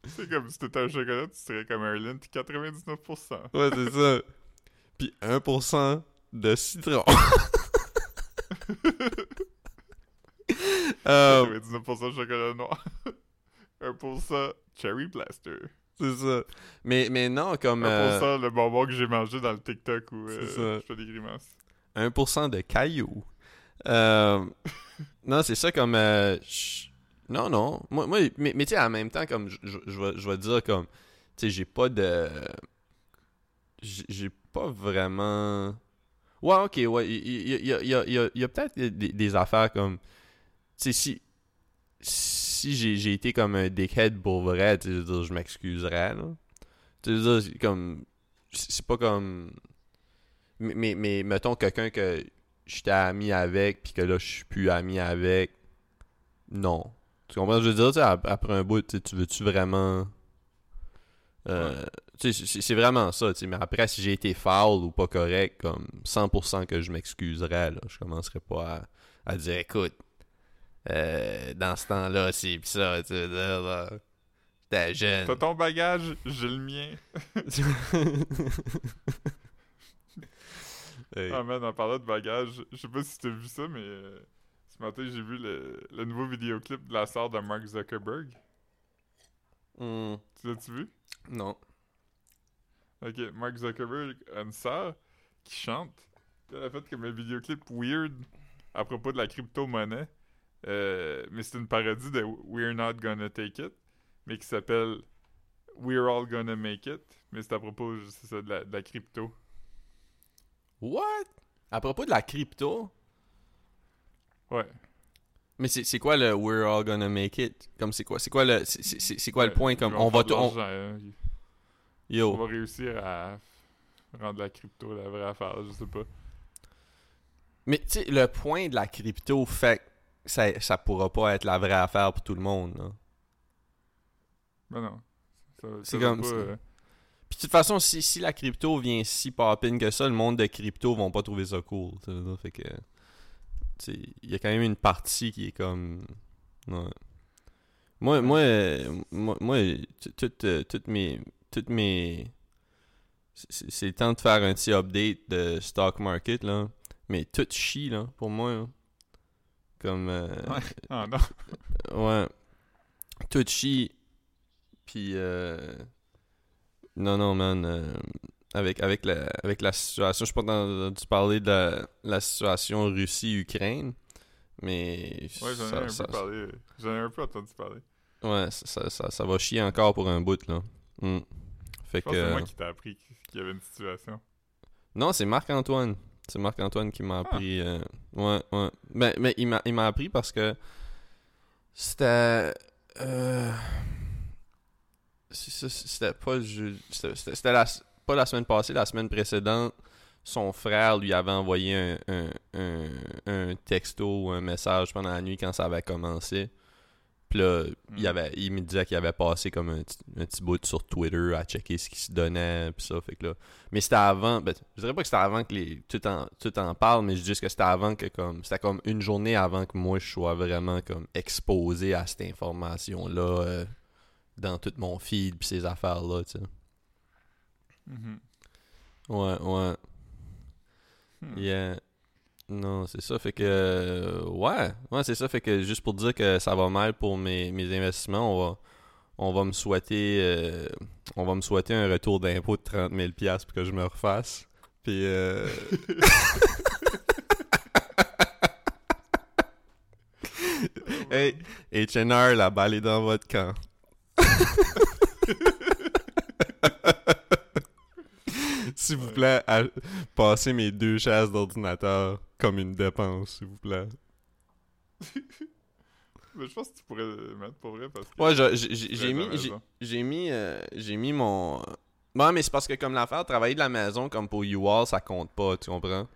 c'est comme si t'étais un chocolat tu serais comme un Lindt 99% Ouais, c'est ça. Puis 1% de citron. <laughs> Euh, 99% chocolat noir 1% cherry blaster c'est ça. Mais, mais non, comme 1% euh, le bonbon que j'ai mangé dans le TikTok où euh, je fais des grimaces 1% de cailloux. Euh, <laughs> non, c'est ça comme... euh, je- non, non. Moi, moi mais, mais tu sais, en même temps, comme je, je, vais, je dire comme... Tu sais, j'ai pas de... J'ai pas vraiment... Ouais, ok, ouais. Il y a, y a- y a- y a peut-être des, affaires comme... Tu sais, si... Si j'ai été comme un dickhead pour vrai, tu sais, je m'excuserais, là. Tu sais, comme... C'est pas comme... Mais, mais, mais mettons quelqu'un que j'étais ami avec, puis que là, je suis plus ami avec. Non. Tu comprends ce que je veux dire? Après un bout, tu veux-tu vraiment. Euh, c'est- vraiment ça, tu sais. Mais après, si j'ai été foul ou pas correct, comme 100% que je m'excuserais. Je commencerais pas à, à dire, écoute, euh, dans ce temps-là, c'est pis ça, J'étais jeune. T'as ton bagage, j'ai le mien. <laughs> Hey. Ah man, en parlant de bagage, je sais pas si t'as vu ça, mais euh, ce matin j'ai vu le, le nouveau vidéoclip de la sœur de Mark Zuckerberg. Hmm, Tu l'as-tu vu? non. Ok, Mark Zuckerberg a une sœur qui chante. Elle a fait comme un vidéoclip weird à propos de la crypto-monnaie. Euh, mais c'est une parodie de We're Not Gonna Take It, mais qui s'appelle We're All Gonna Make It. Mais c'est à propos, c'est ça, de la, de la crypto. What? À propos de la crypto, Ouais. mais c'est c'est quoi le We're all gonna make it? Comme c'est quoi? C'est quoi le c'est- c'est c'est quoi le Ouais, point comme on va tout- on- hein. on yo va réussir à rendre la crypto la vraie affaire, je sais pas. mais tu sais le point de la crypto fait que ça ça pourra pas être la vraie affaire pour tout le monde là. Mais non. C'est comme pas, ça. euh, Puis de toute façon si, si la crypto vient si poppin que ça, le monde de crypto vont pas trouver ça cool, fait que il y a quand même une partie qui est comme ouais. Moi moi euh, moi, moi t- toutes euh, toutes mes toutes mes c'est le temps de faire un petit update de stock market là mais tout chie là pour moi là. comme euh, Ah non. <laughs> ouais tout chie puis euh, non non man avec avec la avec la situation je sais pas entendu parler de la, la situation Russie Ukraine mais Ouais, j'en ai un ça- peu parlé. J'en ai un peu entendu parler. ouais ça, ça, ça, va chier encore pour un bout là Hmm. fait Je pense que c'est moi qui t'ai appris qu'il y avait une situation. Non, c'est Marc-Antoine. C'est Marc-Antoine qui m'a Ah. appris. euh, ouais, ouais. Mais, mais il m'a il m'a appris parce que c'était. euh, C'était pas le jeu. C'était la, pas la semaine passée, la semaine précédente. son frère lui avait envoyé un, un, un, un texto ou un message pendant la nuit quand ça avait commencé. Puis là, il, Mm. avait, il me disait qu'il avait passé comme un, petit- un petit bout sur Twitter à checker ce qui se donnait, puis ça, fait que là... Mais c'était avant, ben, je dirais pas que c'était avant que les, tout, en, tout en parle, mais je dis que c'était avant que comme... C'était comme une journée avant que moi, je sois vraiment comme exposé à cette information-là euh, dans tout mon feed, puis ces affaires-là, tu sais. Mhm. Ouais, ouais. Hmm. Yeah. Non, c'est ça. Fait que. euh, ouais. Ouais, c'est ça. Fait que juste pour dire que ça va mal pour mes, mes investissements, on va, on va me souhaiter. euh, on va me souhaiter un retour d'impôt de 30 000$ pour que je me refasse. Puis. euh, <laughs> hey, HNR, la balle est dans votre camp. <laughs> <laughs> S'il vous plaît, à- passez mes deux chaises d'ordinateur comme une dépense, s'il vous plaît. <laughs> Mais je pense que tu pourrais le mettre pour vrai parce que. Ouais, j'ai mis, j'ai mis, euh, j'ai mis mon. Ouais, mais c'est parce que comme l'affaire, travailler de la maison comme pour UWall, ça compte pas, tu comprends?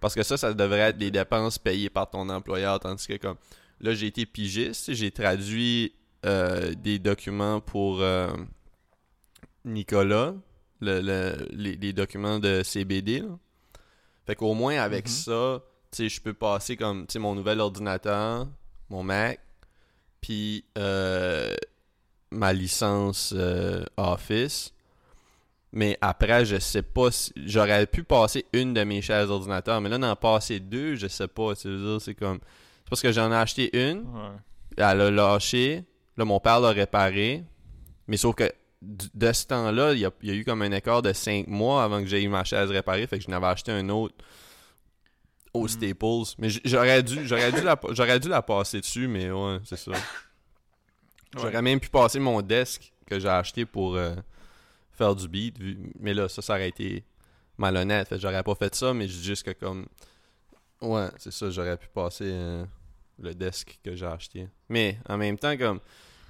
Parce que ça, ça devrait être des dépenses payées par ton employeur, tandis que comme là, j'ai été pigiste, j'ai traduit euh, des documents pour euh, Nicolas, le, le- les, les documents de CBD. Là. Fait qu'au moins avec Mhm. ça, tu sais, je peux passer comme, tu sais, mon nouvel ordinateur, mon Mac, puis euh, ma licence euh, Office. Mais après, je sais pas si. J'aurais pu passer une de mes chaises d'ordinateur, mais là, d'en passer deux, je sais pas. Tu veux dire, c'est comme. C'est parce que j'en ai acheté une, Ouais. elle a lâché. Là, mon père l'a réparé. Mais sauf que de ce temps-là, il y a, il y a eu comme un écart de 5 mois avant que j'aie eu ma chaise réparée. Fait que je n'avais acheté un autre au Mm. Staples. Mais j'aurais dû, j'aurais dû, la, j'aurais dû la passer dessus, mais ouais, c'est ça. J'aurais même pu passer mon desk que j'ai acheté pour euh, faire du beat. Mais là, ça, ça aurait été malhonnête. Fait que j'aurais pas fait ça, mais je dis juste que comme. Ouais, c'est ça, j'aurais pu passer euh, le desk que j'ai acheté. Mais en même temps, comme.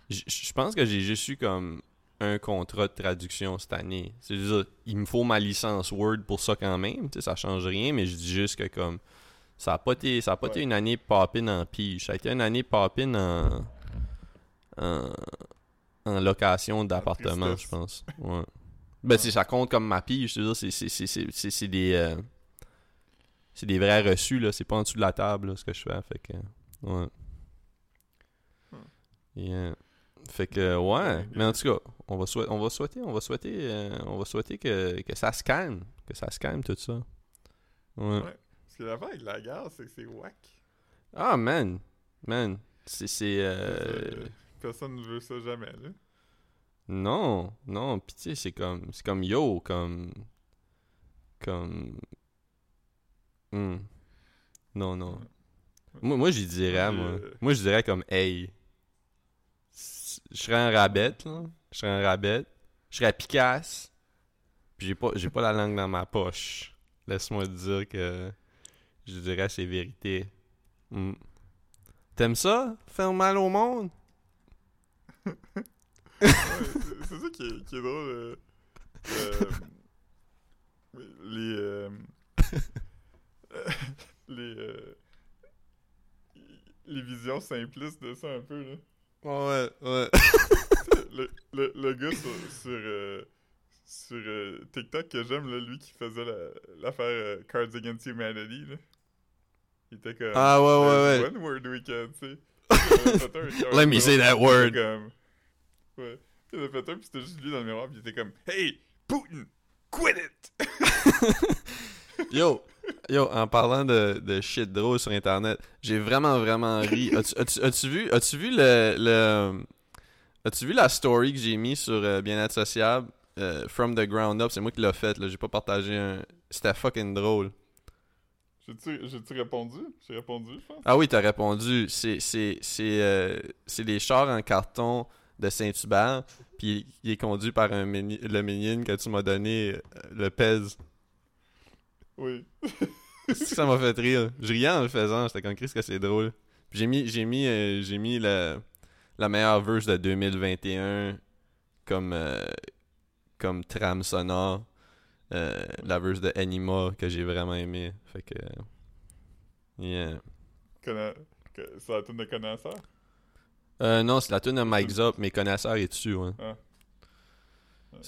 Je pense que j'ai juste eu comme un contrat de traduction cette année. C'est dire, il me faut ma licence Word pour ça quand même. Tu sais, ça change rien, mais je dis juste que comme. Ça a pas été, ça a pas été Ouais. une année popin en pige. Ça a été une année popin en. en, en location d'appartement, je pense. Ouais. Ben, si ça compte comme ma pige, c'est- des. euh, c'est des vrais reçus, là. C'est pas en dessous de la table, là, ce que je fais. Fait que. Ouais. Hmm. Yeah. Fait que, ouais. Mais en tout cas, on va, souhaiter, on va souhaiter, on va souhaiter, euh, on va souhaiter que, que ça se calme. Que ça se calme, tout ça. Ouais. Ouais. Parce que l'affaire avec la gare, c'est que c'est whack. Ah, man. Man. C'est. c'est, euh, Euh, Personne ne veut ça jamais, là. Non, non, pis tu sais, c'est comme, c'est comme yo, comme, comme, Hmm. non, non. Moi, moi j'y dirais, moi. Euh. Moi, je dirais comme, hey, je serais un rabbit, là. Je serais un rabbit. Je serais Picasse. Puis j'ai pas, j'ai pas la langue dans ma poche. Laisse-moi te dire que je dirais ces vérités. Hmm. T'aimes ça? Faire mal au monde? C'est ça qui est, qui est drôle. euh, euh, <laughs> les. euh, <laughs> les. euh, les visions simplistes de ça un peu, là. Ouais, ouais. <laughs> le, le, le gars sur, sur, euh, sur euh, TikTok que j'aime, lui qui faisait la- l'affaire euh, Cards Against Humanity, là. Il était comme. Ah, ouais, ouais, There's One word we can, tu sais. <laughs> Let me say that word. Comme... Ouais. Il avait fait un, pis c'était juste lui dans le miroir, pis il était comme Hey, Putin, quit it! <laughs> Yo, yo, en parlant de, de shit drôle sur internet, j'ai vraiment vraiment ri. <laughs> As-tu as-tu vu, as-tu vu le, le as-tu vu la story que j'ai mis sur euh, Bien-être sociable euh, from the ground up, c'est moi qui l'ai fait là, j'ai pas partagé un c'était fucking drôle. J'ai-tu répondu? J'ai répondu, je pense. Ah oui, t'as répondu, c'est c'est c'est euh, c'est des chars en carton de Saint-Hubert, puis il est conduit par un mini- le minion que tu m'as donné euh, le pèse. Oui. ça m'a fait rire. Je riais en le faisant, j'étais comme Chris que c'est drôle. Puis J'ai mis j'ai mis euh, j'ai mis la, la meilleure verse de 2021 comme euh, comme trame sonore. euh, la verse de Anima que j'ai vraiment aimé. Fait que. Yeah. Conna- C'est la tune de connaisseur? Euh, non, c'est la tune de Mike Zop, mais connaisseur est dessus, ouais. Ah.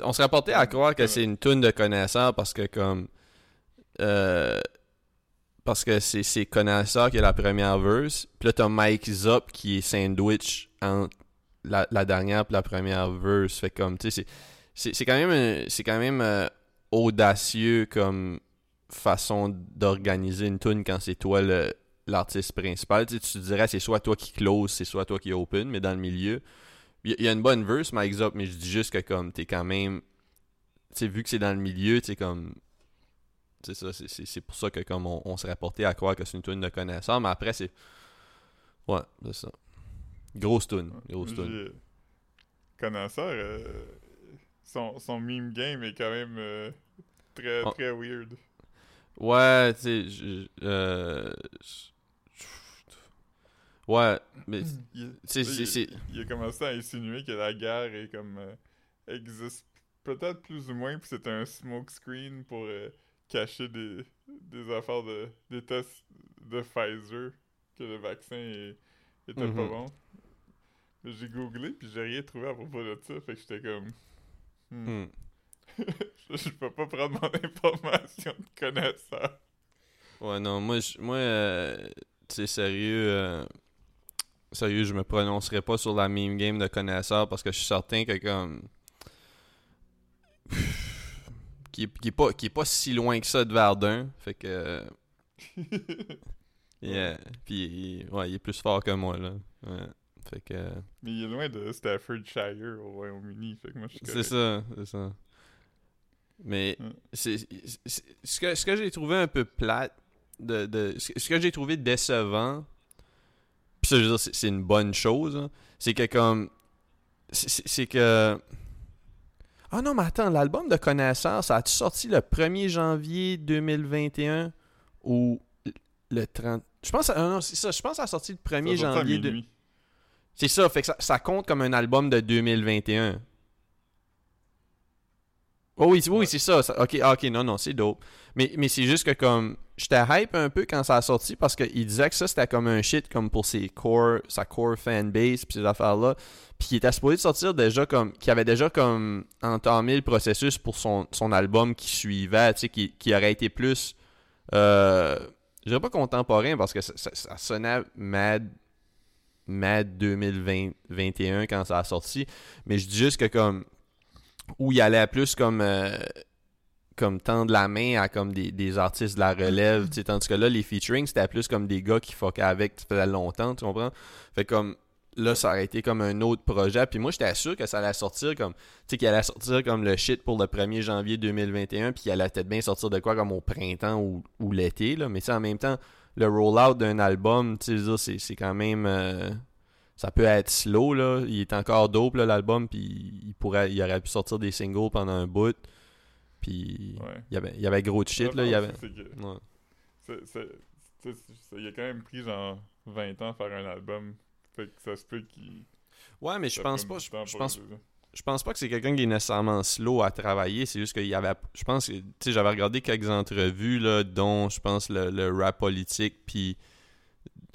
On serait porté à croire que c'est une tune de connaisseur parce que comme euh, parce que c'est connaisseur qui est la première verse, puis là t'as Mike Zop qui est sandwich entre la, la dernière et la première verse, fait comme tu sais c'est quand même quand même euh, audacieux comme façon d'organiser une tune quand c'est toi l'artiste principal, tu tu dirais c'est soit toi qui close, c'est soit toi qui open, mais dans le milieu, il y, a une bonne verse, Mike Zop, mais je dis juste que comme t'es quand même. Tu sais, vu que c'est dans le milieu, tu comme. C'est ça, c'est- pour ça que comme on, on serait porté à croire que c'est une tune de connaisseur, mais après c'est. Ouais, c'est ça. Grosse tune, grosse tune. Connaisseur, euh, son, son meme game est quand même euh, très, Oh. très weird. Ouais, tu sais, euh, Ouais, mais. Il, C'est- il- a commencé à insinuer que la guerre est comme euh, existe peut-être plus ou moins, puis c'est un smoke screen pour euh, cacher des, des affaires de des tests de Pfizer que le vaccin est- était pas Mhm. bon. J'ai googlé puis j'ai rien trouvé à propos de ça, fait que j'étais comme hmm, hmm. <laughs> je, peux pas prendre mon information de connaisseur. Ouais, non, moi, je- moi euh, tu sais, sérieux, euh, sérieux, je me prononcerai pas sur la meme game de connaisseur parce que je suis certain que comme. Qui, est- qui est pas, qui est pas si loin que ça de Verdun. Fait que. <laughs> Yeah. Puis, ouais, il est plus fort que moi, là. Ouais. Fait que. Mais il est loin de Staffordshire au Royaume-Uni, fait que moi je suis C'est ça, c'est ça. Mais c'est ce que, ce que j'ai trouvé un peu plate, de, de, ce que- ce que j'ai trouvé décevant, puis ça, je veux dire, c'est une bonne chose, hein, c'est que comme. c'est que. Ah non, mais attends, l'album de Connaissance, a-tu sorti le 1er janvier 2021 ou le 30. Je pense, ah non, c'est ça, je pense que ça a sorti le 1er Ça sortit à janvier. de- c'est ça, fait que ça, ça compte comme un album de 2021. Oh oui, oui, Ouais. c'est ça, ça- Ok, ah, ok, non, non, c'est dope. Mais, mais c'est juste que comme. J'étais hype un peu quand ça a sorti parce qu'il disait que ça c'était comme un shit comme pour ses core, sa core fanbase puis ces affaires-là. Puis il était supposé sortir déjà comme. Qui avait déjà comme entamé le processus pour son, son album qui suivait, tu sais, qui, qui aurait été plus. Euh, je dirais pas contemporain parce que ça, ça- ça sonnait mad Mad 2021 quand ça a sorti. Mais je dis juste que comme où il allait plus comme euh, comme tendre la main à comme des, des artistes de la relève, tu sais, tandis que là les featuring c'était plus comme des gars qui fuckaient avec ça longtemps, tu comprends? Fait comme là ça aurait été comme un autre projet, puis moi j'étais sûr que ça allait sortir comme tu sais qu'il allait sortir comme le shit pour le 1er janvier 2021 puis il allait peut-être bien sortir de quoi comme au printemps ou, ou l'été là, mais en même temps le rollout d'un album, tu sais, c'est quand même euh, ça peut être slow là, il est encore dope l'album puis il pourrait il aurait pu sortir des singles pendant un bout. Puis Ouais. il y avait il y avait gros de shit là, il y avait Il a quand même pris genre 20 ans à faire un album. Fait que ça se peut qu'il. Ouais, mais je pense pas je, pense je pense pas que c'est quelqu'un qui est nécessairement slow à travailler, c'est juste qu'il y avait je pense que tu sais j'avais regardé quelques entrevues là dont je pense le, le rap politique puis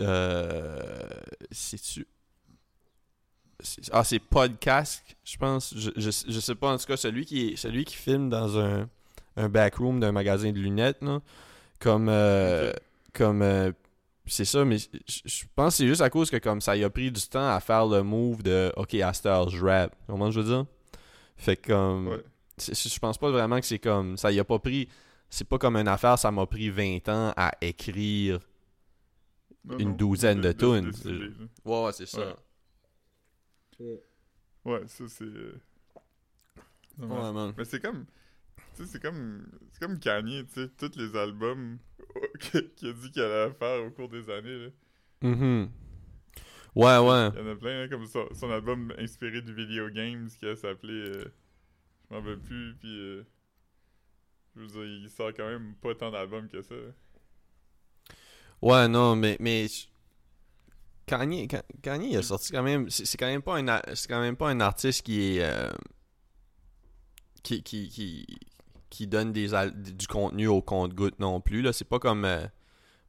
euh c'est tu c'est- ah c'est podcast je pense. Je, je, je sais pas en tout cas celui qui celui qui filme dans un un backroom d'un magasin de lunettes là. Comme euh, comme euh, c'est ça mais je pense que c'est juste à cause que comme ça y a pris du temps à faire le move de OK à cette heure je rap. Comment je veux dire? Fait que comme Ouais. je pense pas vraiment que c'est comme ça y a pas pris c'est pas comme une affaire ça m'a pris 20 ans à écrire Non, une non, douzaine de tunes, décider, c'est- là. ouais, ouais c'est ça. Ouais, ça c'est. euh, ouais man Mais c'est comme. Tu sais, c'est comme. C'est comme Kanye, tu sais, tous les albums <laughs> qu'il a dit qu'il allait faire au cours des années. Là. Mhm. ouais ouais Il y en a plein, hein, comme son, son album inspiré du video games qui a s'appelé. euh, je m'en rappelle plus, puis. euh, je veux dire, il sort quand même pas tant d'albums que ça. Ouais, non, mais, mais Kanye, Ka- Kanye il a sorti quand même. C'est quand même pas un c'est quand même pas un artiste qui est euh, qui, qui, qui, qui donne des, du contenu au compte-goutte non plus. Là. C'est pas comme, euh,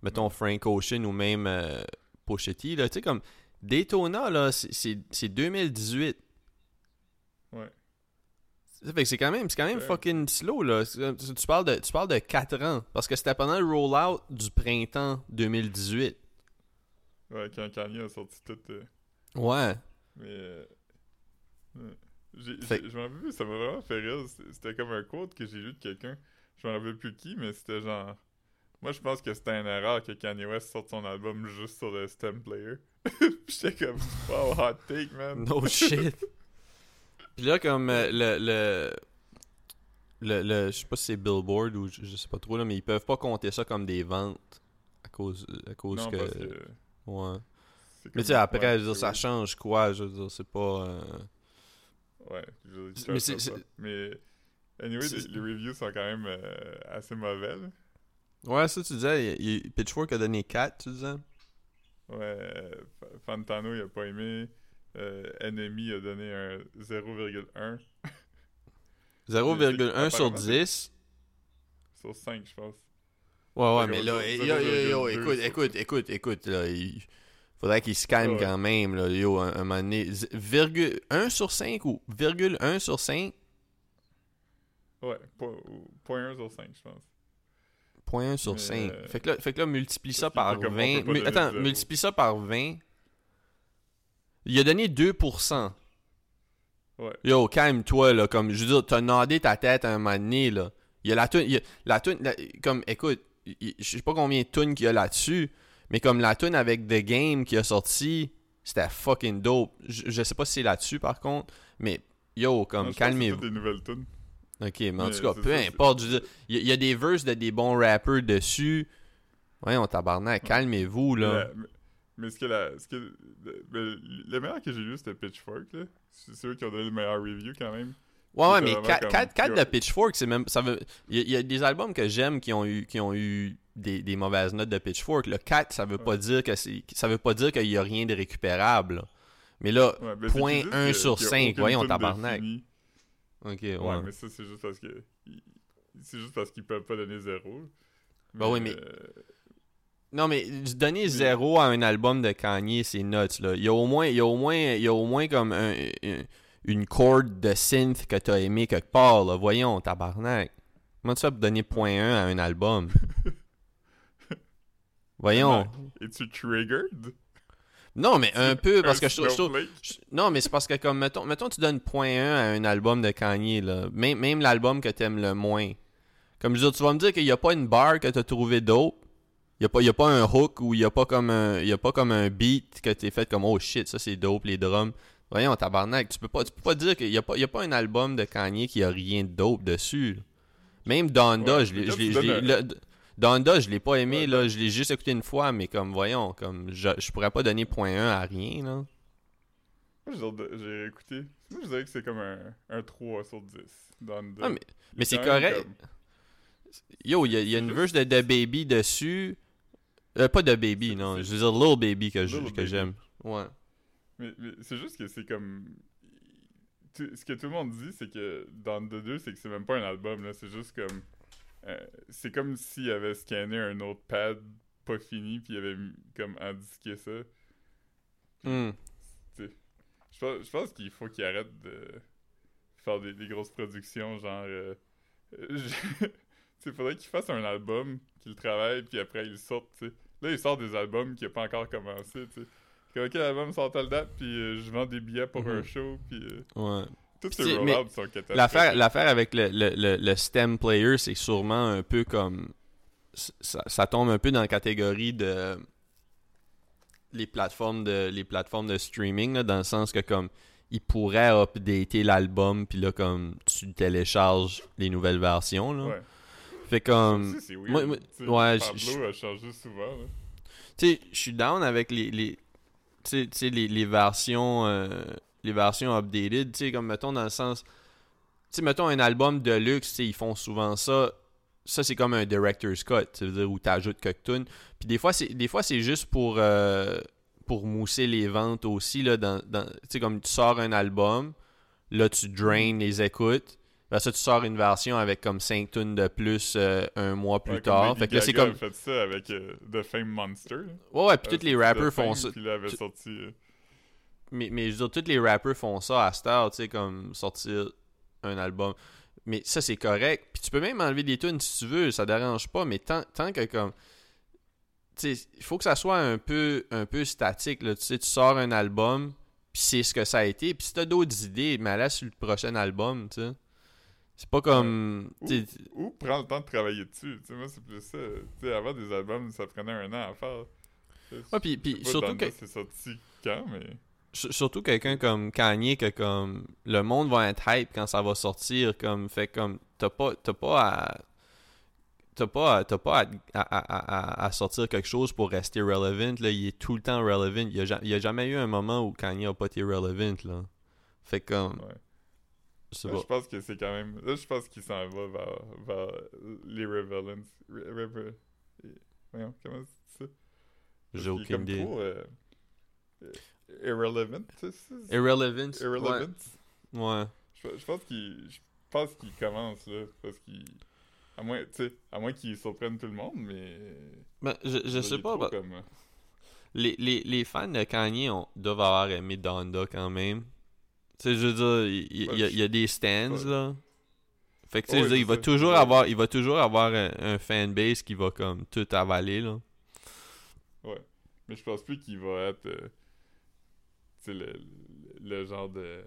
mettons, Frank Ocean ou même euh, Pochetti. Là. Tu sais, comme Daytona, là, c'est- c'est c'est 2018. Ouais. Ça fait que c'est quand même, c'est quand même Ouais. fucking slow, là. Tu parles, de, tu parles de 4 ans. Parce que c'était pendant le rollout du printemps 2018. Ouais, quand Kanye a sorti tout. euh, Ouais. mais. euh, ouais. Je m'en rappelle plus, ça m'a vraiment fait rire. C'était- comme un quote que j'ai lu de quelqu'un. Je m'en rappelle plus qui, mais c'était genre. Moi, je pense que c'était une erreur que Kanye West sorte son album juste sur le stem player. <laughs> J'étais comme, wow, hot take, man. No shit. <laughs> Puis là, comme euh, le, le, le, le- Je sais pas si c'est Billboard ou je, je sais pas trop, là, mais ils peuvent pas compter ça comme des ventes. À cause, à cause non, que. parce que. Ouais. Mais tu sais, après, ouais, je veux dire, ça change quoi Je veux dire, c'est pas. euh, Ouais, je veux dire, Mais c'est-. Mais. Anyway, les, reviews sont quand même euh, assez mauvais, là. Ouais, ça, tu disais, il- il- Pitchfork a donné 4, tu disais? Ouais, Fa- Fantano, il a pas aimé. Euh, Enemy a donné un 0,1 0,1 sur apparemment, c'est- 10. sur 5, je pense. Ouais, ouais, mais là, dit yo, yo, yo, 0,2 écoute, écoute, écoute, écoute, là, il faudrait qu'il se calme quand même, là, yo, un, un moment donné. Z- Virgule 1 sur 5 ou virgule 1 sur 5 Ouais, po- ou- point 1 sur 5, je pense. Point 1 sur Mais, 5. euh, Fait que là, fait que là multiplie ça par peut comme- on 20. peut pas Mu- donner attends, multiplie ça par 20. Il a donné 2%. Ouais. Yo, calme-toi, là. Comme, je veux dire, t'as nodé ta tête à un moment donné, là. Il y a la tune. il y a- la tune. comme, écoute, je sais pas combien de tunes qu'il y a là-dessus, mais comme la tune avec The Game qui a sorti, c'était fucking dope. Je, je sais pas si c'est là-dessus, par contre, mais yo, comme, calmez-vous. Des nouvelles tunes. Ok, mais en Mais tout cas, peu ça, importe. Il y, a- il y a des verses de des bons rappers dessus. Voyons, tabarnak, calmez-vous, là. Mais, mais ce que la. Ce que, le, le- le meilleur que j'ai lu, c'était Pitchfork, là. C'est eux qui ont donné le meilleur review, quand même. Ouais, ouais, mais vraiment 4, comme- 4, 4 de. Pitchfork, c'est même. Ça veut. Il y, a- des albums que j'aime qui ont eu, qui ont eu des, des mauvaises notes de Pitchfork. Le 4, ça veut pas dire que c'est. Ça veut pas dire qu'il y a rien de récupérable. là. Mais là, Ouais, ben, c'est point qu'ils disent 1 que- sur qu'il y a 5, aucune voyons, tabarnak. ok, Ouais, ouais. mais ça, c'est juste parce que. C'est juste parce qu'ils peuvent pas donner zéro. Bah oui, mais- euh, Non, mais donner 0 à un album de Kanye, c'est nuts, là. Il y a au moins, il y a au moins, il y a au moins comme un- un- une corde de synth que t'as aimé quelque part, là. Voyons, tabarnak. Comment tu fais pour donner point 1 à un album? <laughs> Voyons. Es-tu triggered? Non, mais un peu, parce que je trouve- je trouve... Snowflake? je- Non, mais c'est parce que, comme, mettons, mettons tu donnes point 1 à un album de Kanye, là. Même, même l'album que t'aimes le moins. Comme je veux dire, tu vas me dire qu'il n'y a pas une barre que t'as trouvé dope. Il n'y a, pas- y a pas un hook ou il n'y a, pas comme un- y a pas comme un beat que t'es fait comme, oh shit, ça c'est dope, les drums. Voyons, tabarnak, tu peux pas, tu peux pas dire qu'il n'y a, pas- il y a pas un album de Kanye qui a rien de dope dessus. Même Donda, Ouais, je l'ai... Donda, je l'ai pas aimé, Ouais. là, je l'ai juste écouté une fois, mais comme, voyons, comme, je, je pourrais pas donner point 1 à rien, là. Moi, j'ai écouté. Moi, je dirais que c'est comme un, un 3 sur 10. Dans le Ah, mais- mais est c'est correct. comme- Yo, il y a, il y a une verse de, de Baby dessus. Euh, pas de Baby, non. Je veux dire Lil Baby que j'aime. Ouais. Mais, mais c'est juste que c'est comme. ce que tout le monde dit, c'est que dans The 2, c'est que c'est même pas un album, là. C'est juste comme. euh, c'est comme s'il avait scanné un autre pad pas fini, puis il avait comme indiqué ça. Hmm. Je pense, qu'il faut qu'il arrête de faire des, des grosses productions, genre. Euh, euh, <laughs> je- faudrait qu'il fasse un album, qu'il travaille, puis après il sorte. Là, il sort des albums qui n'a pas encore commencé, tu sais. Comme, ok, l'album sort telle date, puis euh, je vends des billets pour un Mhm. show, puis euh, Ouais. tous Puis ces rollouts sont catastrophiques. L'affaire, avec le, le, le, le STEM player, c'est sûrement un peu comme. Ça, ça tombe un peu dans la catégorie de. Les plateformes de, les plateformes de streaming, là, dans le sens que, comme. Ils pourraient updater l'album, puis là, comme. Tu télécharges les nouvelles versions, là. Ouais. Fait comme. Ça aussi, c'est weird. moi- moi- ouais, Pablo a changé souvent. Tu sais, je suis down avec les les tu sais- tu sais, les, les versions euh, les versions updated, tu sais comme mettons dans le sens tu sais mettons un album de luxe, tu sais ils font souvent ça. Ça c'est comme un director's cut, tu veux dire où tu ajoutes quelques tunes. Puis des fois c'est des fois c'est juste pour euh, pour mousser les ventes aussi là dans, dans tu sais comme tu sors un album, là tu drains les écoutes, Ben ça, tu sors une version avec comme 5 tunes de plus euh, un mois plus Ouais, tard. Fait que là, c'est comme. fait ça avec euh, The Fame Monster. Ouais, ouais, puis Elle tous les rappers font ça. Puis là, elle avait tu- sorti. euh, Mais, mais je veux dire, tous les rappers font ça à heure, tu sais, comme sortir un album. Mais ça, c'est correct. Puis tu peux même enlever des tunes si tu veux, ça dérange pas. Mais tant, tant que comme. Tu sais, il faut que ça soit un peu, un peu statique. Là. Tu sais, tu sors un album, puis c'est ce que ça a été. Puis si t'as d'autres idées, mais là sur le prochain album, tu sais. C'est pas comme. Ou, ou prends le temps de travailler dessus? Tu sais, moi, c'est plus ça. Tu sais, avant des albums, ça prenait un an à faire. Ouais, puis, puis surtout que. c'est sorti quand, mais. Sur- Surtout quelqu'un comme Kanye que comme le monde va être hype quand ça va sortir comme fait comme t'as pas t'as pas à t'as pas t'as pas à, à, à- à- à sortir quelque chose pour rester relevant là il est tout le temps relevant il y a, ja- il y a jamais eu un moment où Kanye a pas été relevant là fait comme Ouais. Je sais Là, pas je pense que c'est quand même. Là, je pense qu'il s'en va vers, vers l'irrelevance. Re- rever- Voyons, comment c'est ça? j'ai aucune idée trop, euh, euh, irrelevant, c'est ça? irrelevant Irrelevant. ouais, ouais. Je, je pense qu'il je pense qu'il commence là parce qu'il à moins tu sais à moins qu'il surprenne tout le monde mais Ben, je, je sais pas bah, comme, euh, les, les, les fans de Kanye ont- doivent avoir aimé Donda quand même. Tu sais, je veux dire, il, y, a, il y a des stands, Ouais. là. Fait que, tu sais, Ouais, je veux dire, c'est il va toujours avoir, il va toujours avoir un, un fanbase qui va, comme, tout avaler, là. ouais mais je pense plus qu'il va être euh, tu sais le, le, genre de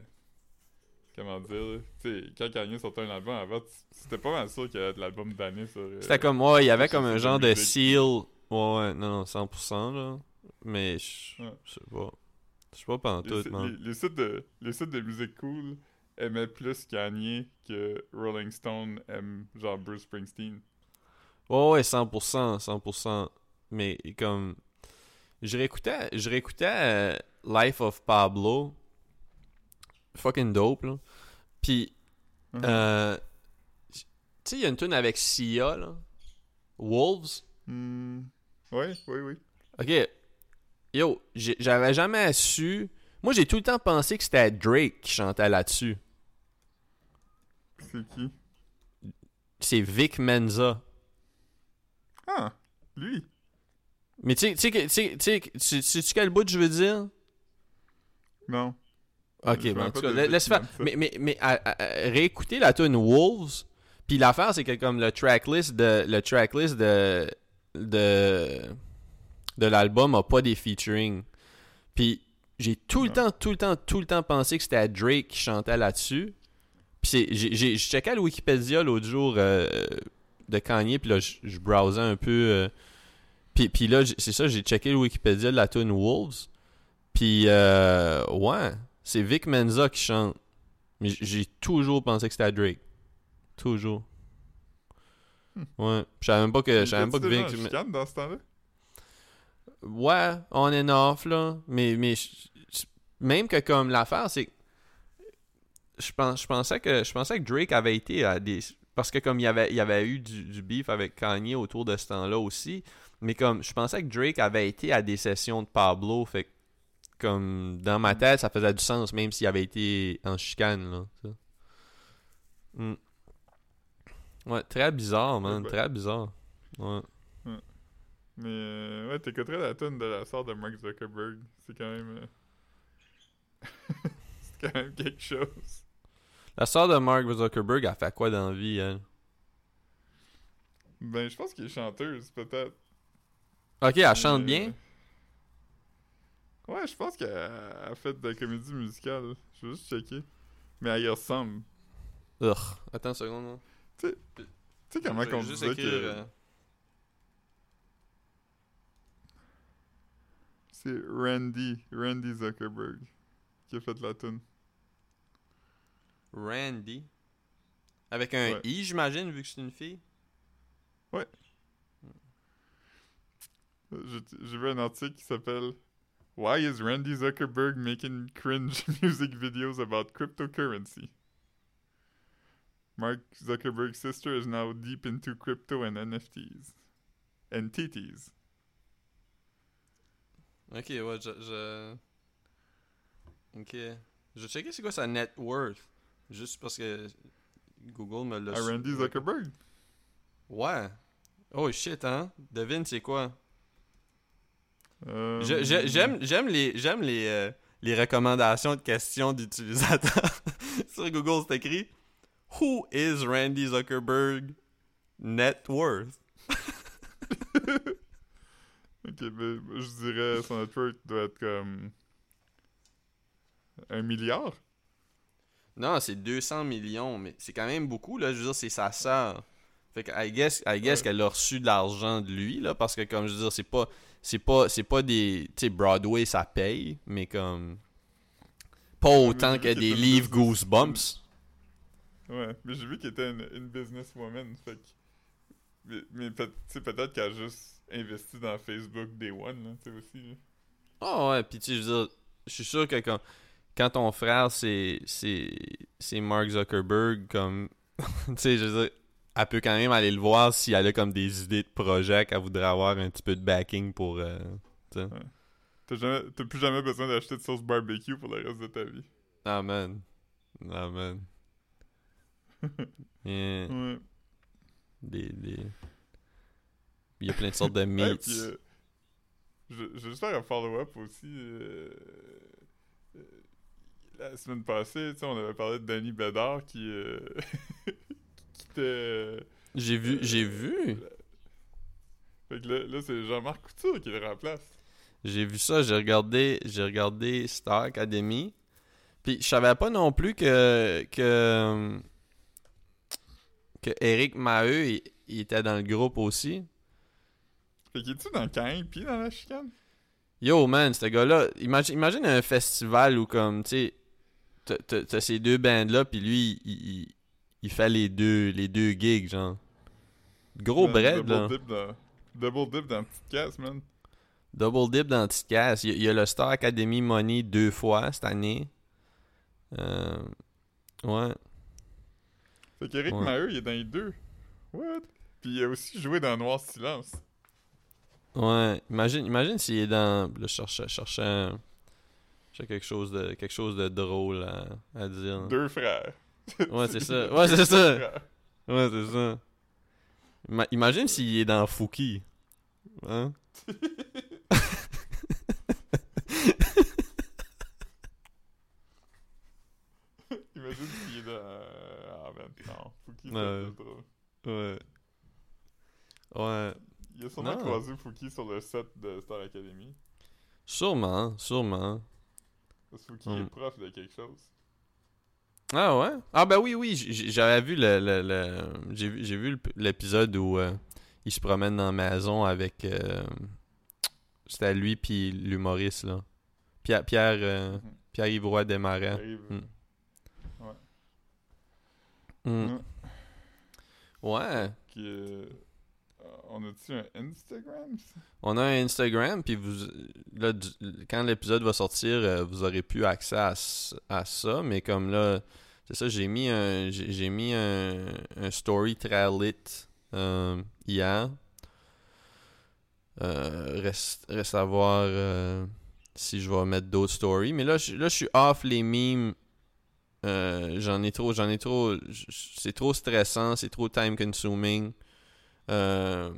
comment dire tu sais quand Kanye sortait un album avant c'était pas mal sûr qu'il allait être l'album d'année sur euh, C'était comme, ouais, il y avait comme un genre de seal. Ouais, ouais, non, non, 100%, là. Mais, je sais pas. Je sais pas pendant les, man. les, les sites de les sites de musique cool aimaient plus Kanye que Rolling Stone aime genre Bruce Springsteen Ouais, ouais, 100%, 100%. Mais comme. Je réécoutais, je réécoutais euh, Life of Pablo. Fucking dope, là. Puis, Mhm. euh, tu sais, il y a une tune avec Sia, là. Wolves. Hmm. ouais oui oui Ok. Yo, j'avais jamais su. Moi, j'ai tout le temps pensé que c'était Drake qui chantait là-dessus. c'est qui? C'est Vic Menza. ah lui Mais tu sais, tu sais, que- tu sais, tu sais, tu sais-tu quel bout je veux dire? non Ok, bon, en tout cas, laisse faire. Mais, mais, mais à- à- à- réécouter la tune Wolves, puis l'affaire, c'est que comme le tracklist de le tracklist de de de l'album a pas des featuring. Puis j'ai tout le temps, tout le temps, tout le temps pensé que c'était Drake qui chantait là-dessus. Puis j'ai checkais le Wikipédia l'autre jour euh, de Kanye, puis là je, browsais un peu. euh, puis, puis là, c'est ça, j'ai checké le Wikipédia de la tune Wolves. Puis euh, ouais, c'est Vic Menza qui chante. Mais j'ai toujours pensé que c'était Drake. Toujours. Hmm. Ouais. Je savais même pas que, je savais même pas que Vic. dans ce temps-là? Ouais, on and off, là. Mais, mais même que comme l'affaire, c'est je, pense, je, pensais que, je pensais que Drake avait été à des. Parce que comme il y avait, il avait eu du, du beef avec Kanye autour de ce temps-là aussi. Mais comme je pensais que Drake avait été à des sessions de Pablo. Fait que, comme dans ma tête, ça faisait du sens, même s'il avait été en chicane, là. ça. Hmm. Ouais, très bizarre, man. Très bizarre. Ouais. Mais euh, ouais, t'écouterais la tune de la sœur de Mark Zuckerberg. C'est quand même. euh, <laughs> c'est quand même quelque chose. La sœur de Mark Zuckerberg a fait quoi dans la vie, elle? Ben, je pense qu'elle est chanteuse, peut-être. Ok, elle chante bien? euh, Ouais, je pense qu'elle a fait de la comédie musicale. Je vais juste checker. Mais elle y ressemble. Ugh. Attends une seconde. non. Tu sais comment qu'on disait que euh, c'est Randy, Randy Zuckerberg qui a fait la tune. Randy? Avec un Ouais. I, j'imagine, vu que c'est une fille? J'ai j'ai vu un article qui s'appelle Why is Randy Zuckerberg making cringe <laughs> music videos about cryptocurrency? Mark Zuckerberg's sister is now deep into crypto and NFTs. And TTs. Ok, ouais, je. je... Ok. Je vais checker c'est quoi sa net worth. Juste parce que. Google me l'a Randy. Zuckerberg. Ouais. Oh shit, hein? Devine, c'est quoi? Euh, j'aime les, j'aime les, euh, les recommandations de questions d'utilisateurs. <laughs> Sur Google, c'est écrit Who is Randy Zuckerberg net worth? Ok, ben, je dirais son network doit être comme. Un milliard? Non, c'est 200 millions, mais c'est quand même beaucoup, là. Je veux dire, c'est sa sœur. Fait que, I guess, I guess Ouais. qu'elle a reçu de l'argent de lui, là, parce que, comme je veux dire, c'est pas, c'est pas, c'est pas des, tu sais, Broadway, ça paye, mais comme, pas autant que des livres Goosebumps. Ouais, mais j'ai vu qu'elle était une, une businesswoman, fait que... Mais, peut- peut-être qu'elle a juste investi dans Facebook Day One, là, tu sais, aussi, là. Ah ouais, puis tu sais, je veux dire, je suis sûr que quand, quand ton frère, c'est, c'est, Mark Zuckerberg, comme, <laughs> tu sais, je veux dire, elle peut quand même aller le voir si elle a comme des idées de projet qu'elle voudrait avoir un petit peu de backing pour, euh, tu sais. Jamais- t'as plus jamais besoin d'acheter de sauce barbecue pour le reste de ta vie. Amen. Amen. <laughs> Yeah. Ouais. Des, des... Il y a plein de sortes de <laughs> Ouais, meats. puis, euh, je, je vais juste faire un follow-up aussi. euh, euh, la semaine passée, on avait parlé de Danny Bédard qui, <laughs> qui quittait. J'ai vu, j'ai vu. Fait que là, là c'est Jean-Marc Couture qui le remplace. J'ai vu ça, j'ai regardé, j'ai regardé Star Academy. Puis je savais pas non plus que que que Eric Maheu il, il était dans le groupe aussi. Fait qu'il est-tu dans le puis dans la chicane? Yo man, ce gars-là, imagine, imagine un festival où comme tu sais t'as- ces deux bands là puis lui il, il, il fait les deux les deux gigs genre. Gros Man, bread double là. Dip dans, double dip dans la petite casse, man. Double dip dans Petite Casse. Il y, a- il y a le Star Academy Money deux fois cette année. Euh, ouais. Fait qu'Éric Ouais. Maheu, il est dans les deux. What? Puis il a aussi joué dans Noir Silence. Ouais. Imagine, imagine s'il est dans. Là, je cherchais, je cherchais, quelque chose de, quelque chose de drôle à, à dire. Deux frères. Ouais, c'est <laughs> ça. Ouais, c'est ça. Ouais, c'est ça. Ima- imagine s'il est dans Fouki. Hein? <laughs> Imagine s'il est dans. Ah, ben, non. Fouki, Ouais. c'est drôle. Ouais. Ouais. Il a sûrement croisé Fouki sur le set de Star Academy. Sûrement, sûrement. Parce que Fouki Hmm. est prof de quelque chose. Ah ouais? Ah ben oui, oui, j'avais vu le, le, le- j'ai vu, l'épisode où euh, il se promène dans la maison avec euh, c'était lui puis l'humoriste là. Pierre Pierre euh, Mhm. Pierre Desmarais. Hmm. Hmm. hmm, Ouais. qui, euh, on a-tu un Instagram? On a un Instagram puis vous là quand l'épisode va sortir, euh, vous aurez plus accès à, ça, mais comme là c'est ça, j'ai mis un j'ai mis un, story très lit euh, hier. Euh, reste, à voir si je vais mettre d'autres stories. Mais là, je, là, je suis off les memes. J'en ai trop, j'en ai trop. C'est trop stressant, c'est trop time consuming. Euh,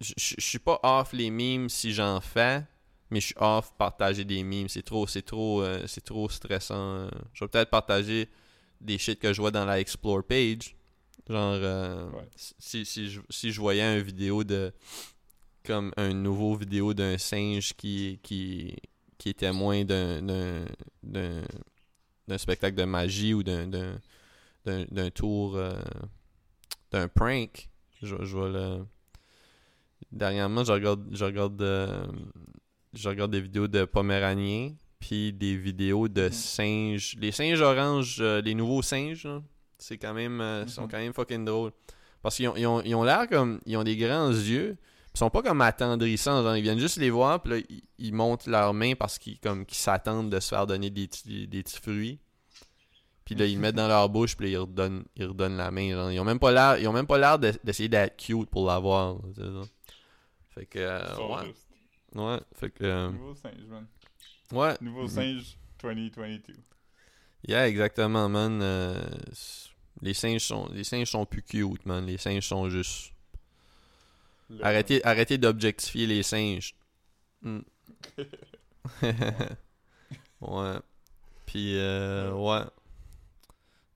je suis pas off les memes si j'en fais, mais je suis off partager des memes. C'est trop, c'est trop, euh, c'est trop stressant. Je vais peut-être partager des shit que je vois dans la explore page. Genre, euh, Ouais. si, si, je, si je voyais une vidéo de. Comme un nouveau vidéo d'un singe qui, qui, qui est témoin d'un, d'un, d'un, d'un spectacle de magie ou d'un, d'un, d'un, d'un tour. euh, d'un prank, je, je vais le. Dernièrement, je regarde, je regarde, euh, je regarde des vidéos de Poméraniens, puis des vidéos de Mhm. singes. Les singes oranges, euh, les nouveaux singes, là, c'est quand même, euh, sont Mhm. quand même fucking drôles. Parce qu'ils ont, ils ont, ils ont l'air comme, ils ont des grands yeux, ils sont pas comme attendrissants, genre ils viennent juste les voir, puis là ils, ils montent leurs mains parce qu'ils comme qu'ils s'attendent de se faire donner des petits fruits. Puis là ils le mettent dans leur bouche, puis là, ils redonnent, ils redonnent la main. Genre. Ils ont même pas l'air, ils ont même pas l'air de- d'essayer d'être cute pour l'avoir. là, c'est ça. Fait que euh, ouais, fait que euh, Nouveau singe, man. ouais. Nouveau Mhm. singe 2022. Yeah, exactement, man. Euh, Les singes sont, les singes sont plus cute, man. Les singes sont juste. Le- Arrêtez, arrêtez d'objectifier les singes. Hmm. <laughs> <laughs> ouais. Puis, euh, ouais.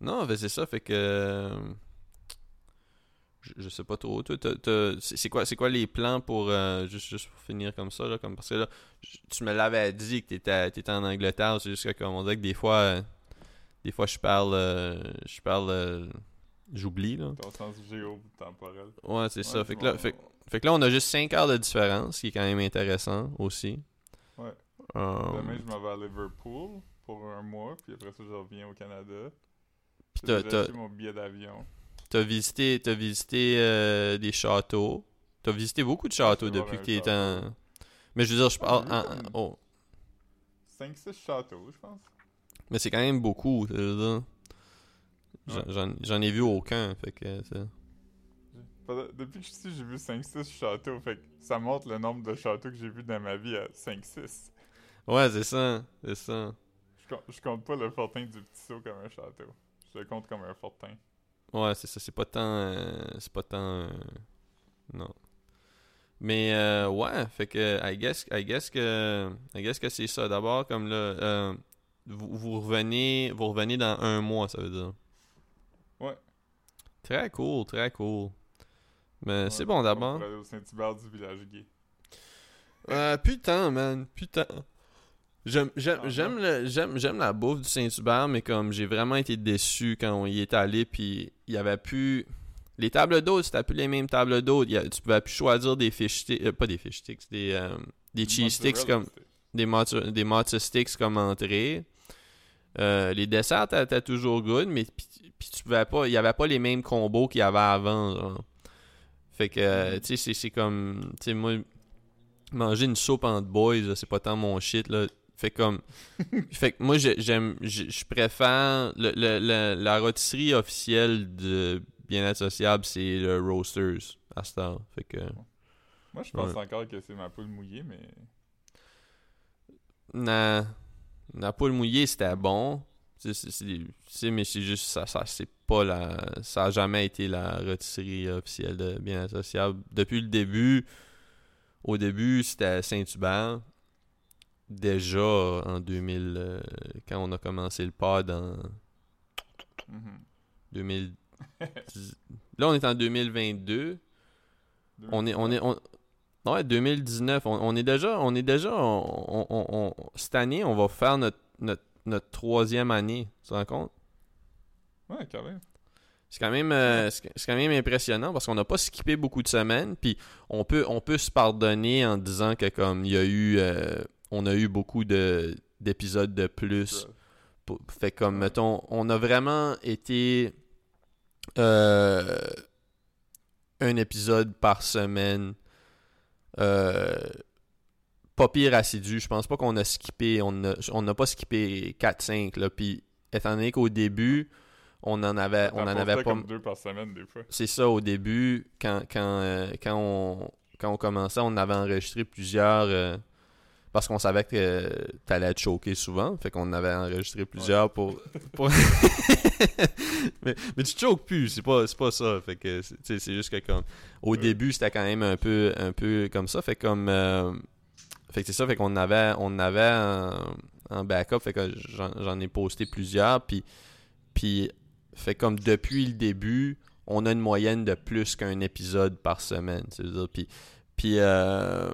Non, ben c'est ça, fait que. euh, Je, je sais pas trop. C'est quoi, c'est quoi les plans pour. euh, juste, juste pour finir comme ça, là, comme, parce que là, tu me l'avais dit que t'étais, t'étais en Angleterre, c'est juste que, comme on dirait que des fois. euh, des fois, je parle. euh, je parle. J'oublie, là. Ton sens géo-temporel. Ouais, c'est ça. Fait que, là, fait, fait que là, on a juste 5 heures de différence, ce qui est quand même intéressant aussi. Ouais. Demain, je m'en vais à Liverpool pour un mois, puis après ça, je reviens au Canada. Puis t'as- t'as mon billet d'avion. t'as visité, t'as visité euh, des châteaux. T'as visité beaucoup de châteaux depuis que t'es en... Mais je veux dire, je parle... Ah, en- oui. oh. 5-6 châteaux, je pense. Mais c'est quand même beaucoup, je veux dire. J'en- ai vu aucun, fait que... Depuis que je suis ici, j'ai vu 5-6 châteaux, fait que ça montre le nombre de châteaux que j'ai vu dans ma vie à 5-6. Ouais, c'est ça, c'est ça. Je, com- je compte pas le fortin du petit saut comme un château. Je le compte comme un fortin. Ouais, c'est ça, c'est pas tant... euh, c'est pas tant... euh, non. Mais euh, ouais, fait que I guess, I guess que I guess que c'est ça. D'abord, comme là, euh, vous, vous revenez vous revenez dans un mois, ça veut dire. Ouais. Très cool, très cool. Mais Ouais, c'est bon on d'abord. au Saint-Hubert du village gay. Putain, man, putain. J'aime j'aime Ah, j'aime la bouffe du Saint-Hubert, mais comme j'ai vraiment été déçu quand on y est allé, puis il y avait plus. Les tables d'hôtes, c'était plus les mêmes tables d'hôtes. Tu pouvais plus choisir des fish sticks, euh, pas des fish sticks, des, euh, des cheese sticks comme des des sticks comme entrée. Euh, les desserts étaient toujours good, mais puis, tu pouvais pas, il y avait pas les mêmes combos qu'il y avait avant. genre. Fait que, Mhm. tu sais, c'est- comme, tu sais, moi, manger une soupe entre boys, c'est pas tant mon shit, là. Fait comme, <laughs> fait que moi, j'ai- j'aime, je préfère, le, le- le- la rôtisserie officielle de Bien-être Sociable, c'est le Roasters, à cette heure. Fait que, Moi, je pense encore que c'est ma poule mouillée, mais. Na, la poule mouillée, c'était bon. C'est- mais c'est juste ça, ça c'est pas la. Ça a jamais été la rôtisserie officielle de Bien Associable. Depuis le début, au début, c'était Saint-Hubert. Déjà en 2000, euh, quand on a commencé le pod en Mhm. 2000. Là, on est en 2022. On est, on est, on- ouais, 2019. On, on est déjà, on est déjà, on- cette année, on va faire notre, notre, notre troisième année. Tu te rends compte? Ouais, quand même. C'est quand même, euh, c'est quand même impressionnant parce qu'on n'a pas skippé beaucoup de semaines. Puis on peut, on peut se pardonner en disant que comme il y a eu, euh, on a eu beaucoup de d'épisodes de plus. Pour- Fait comme, mettons, on a vraiment été euh, un épisode par semaine. Euh, pas pire assidu. Je pense pas qu'on a skippé. On a- on n'a pas skippé 4-5. là. Puis, étant donné qu'au début, on en avait, on en avait pas. comme deux par semaine, des fois. C'est ça, au début, quand, quand, euh, quand, on, quand on commençait, on avait enregistré plusieurs. euh, parce qu'on savait que t'allais être choqué souvent. Fait qu'on avait enregistré plusieurs pour. pour- <laughs> mais, mais tu te choques plus, c'est pas, c'est pas ça. Fait que c'est juste que comme. Au Ouais. début, c'était quand même un peu, un peu comme ça. Fait comme. euh, fait que c'est ça, fait qu'on avait, on avait en, en backup. Fait que j'en ai posté plusieurs. Puis. Puis. Fait comme depuis le début, on a une moyenne de plus qu'un épisode par semaine. Puis, puis, euh,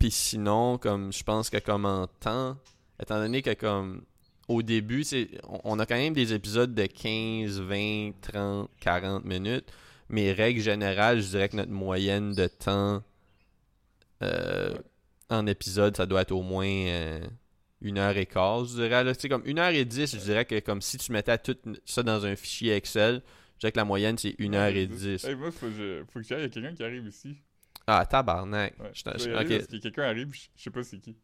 puis sinon, comme je pense que comme en temps, étant donné que comme au début, c'est, on, a quand même des épisodes de 15, 20, 30, 40 minutes. Mais règle générale, je dirais que notre moyenne de temps euh, en épisode, ça doit être au moins euh, une heure et quart, je dirais. Là, Tu sais, comme une heure et dix, je dirais que comme si tu mettais tout ça dans un fichier Excel, je dirais que la moyenne c'est une heure et dix. Hey, moi, faut que, je... faut que j'aille. Il y a quelqu'un qui arrive ici. Ah, tabarnak. Ouais. Je t'en- Je je- vais y aller ok. parce que quelqu'un arrive, je je sais pas c'est qui.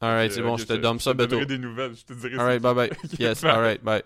Alright, c'est bon, je te donne ça Je te donnerai des nouvelles, je te dirai Alright, <laughs> bye bye. Yes, alright, bye.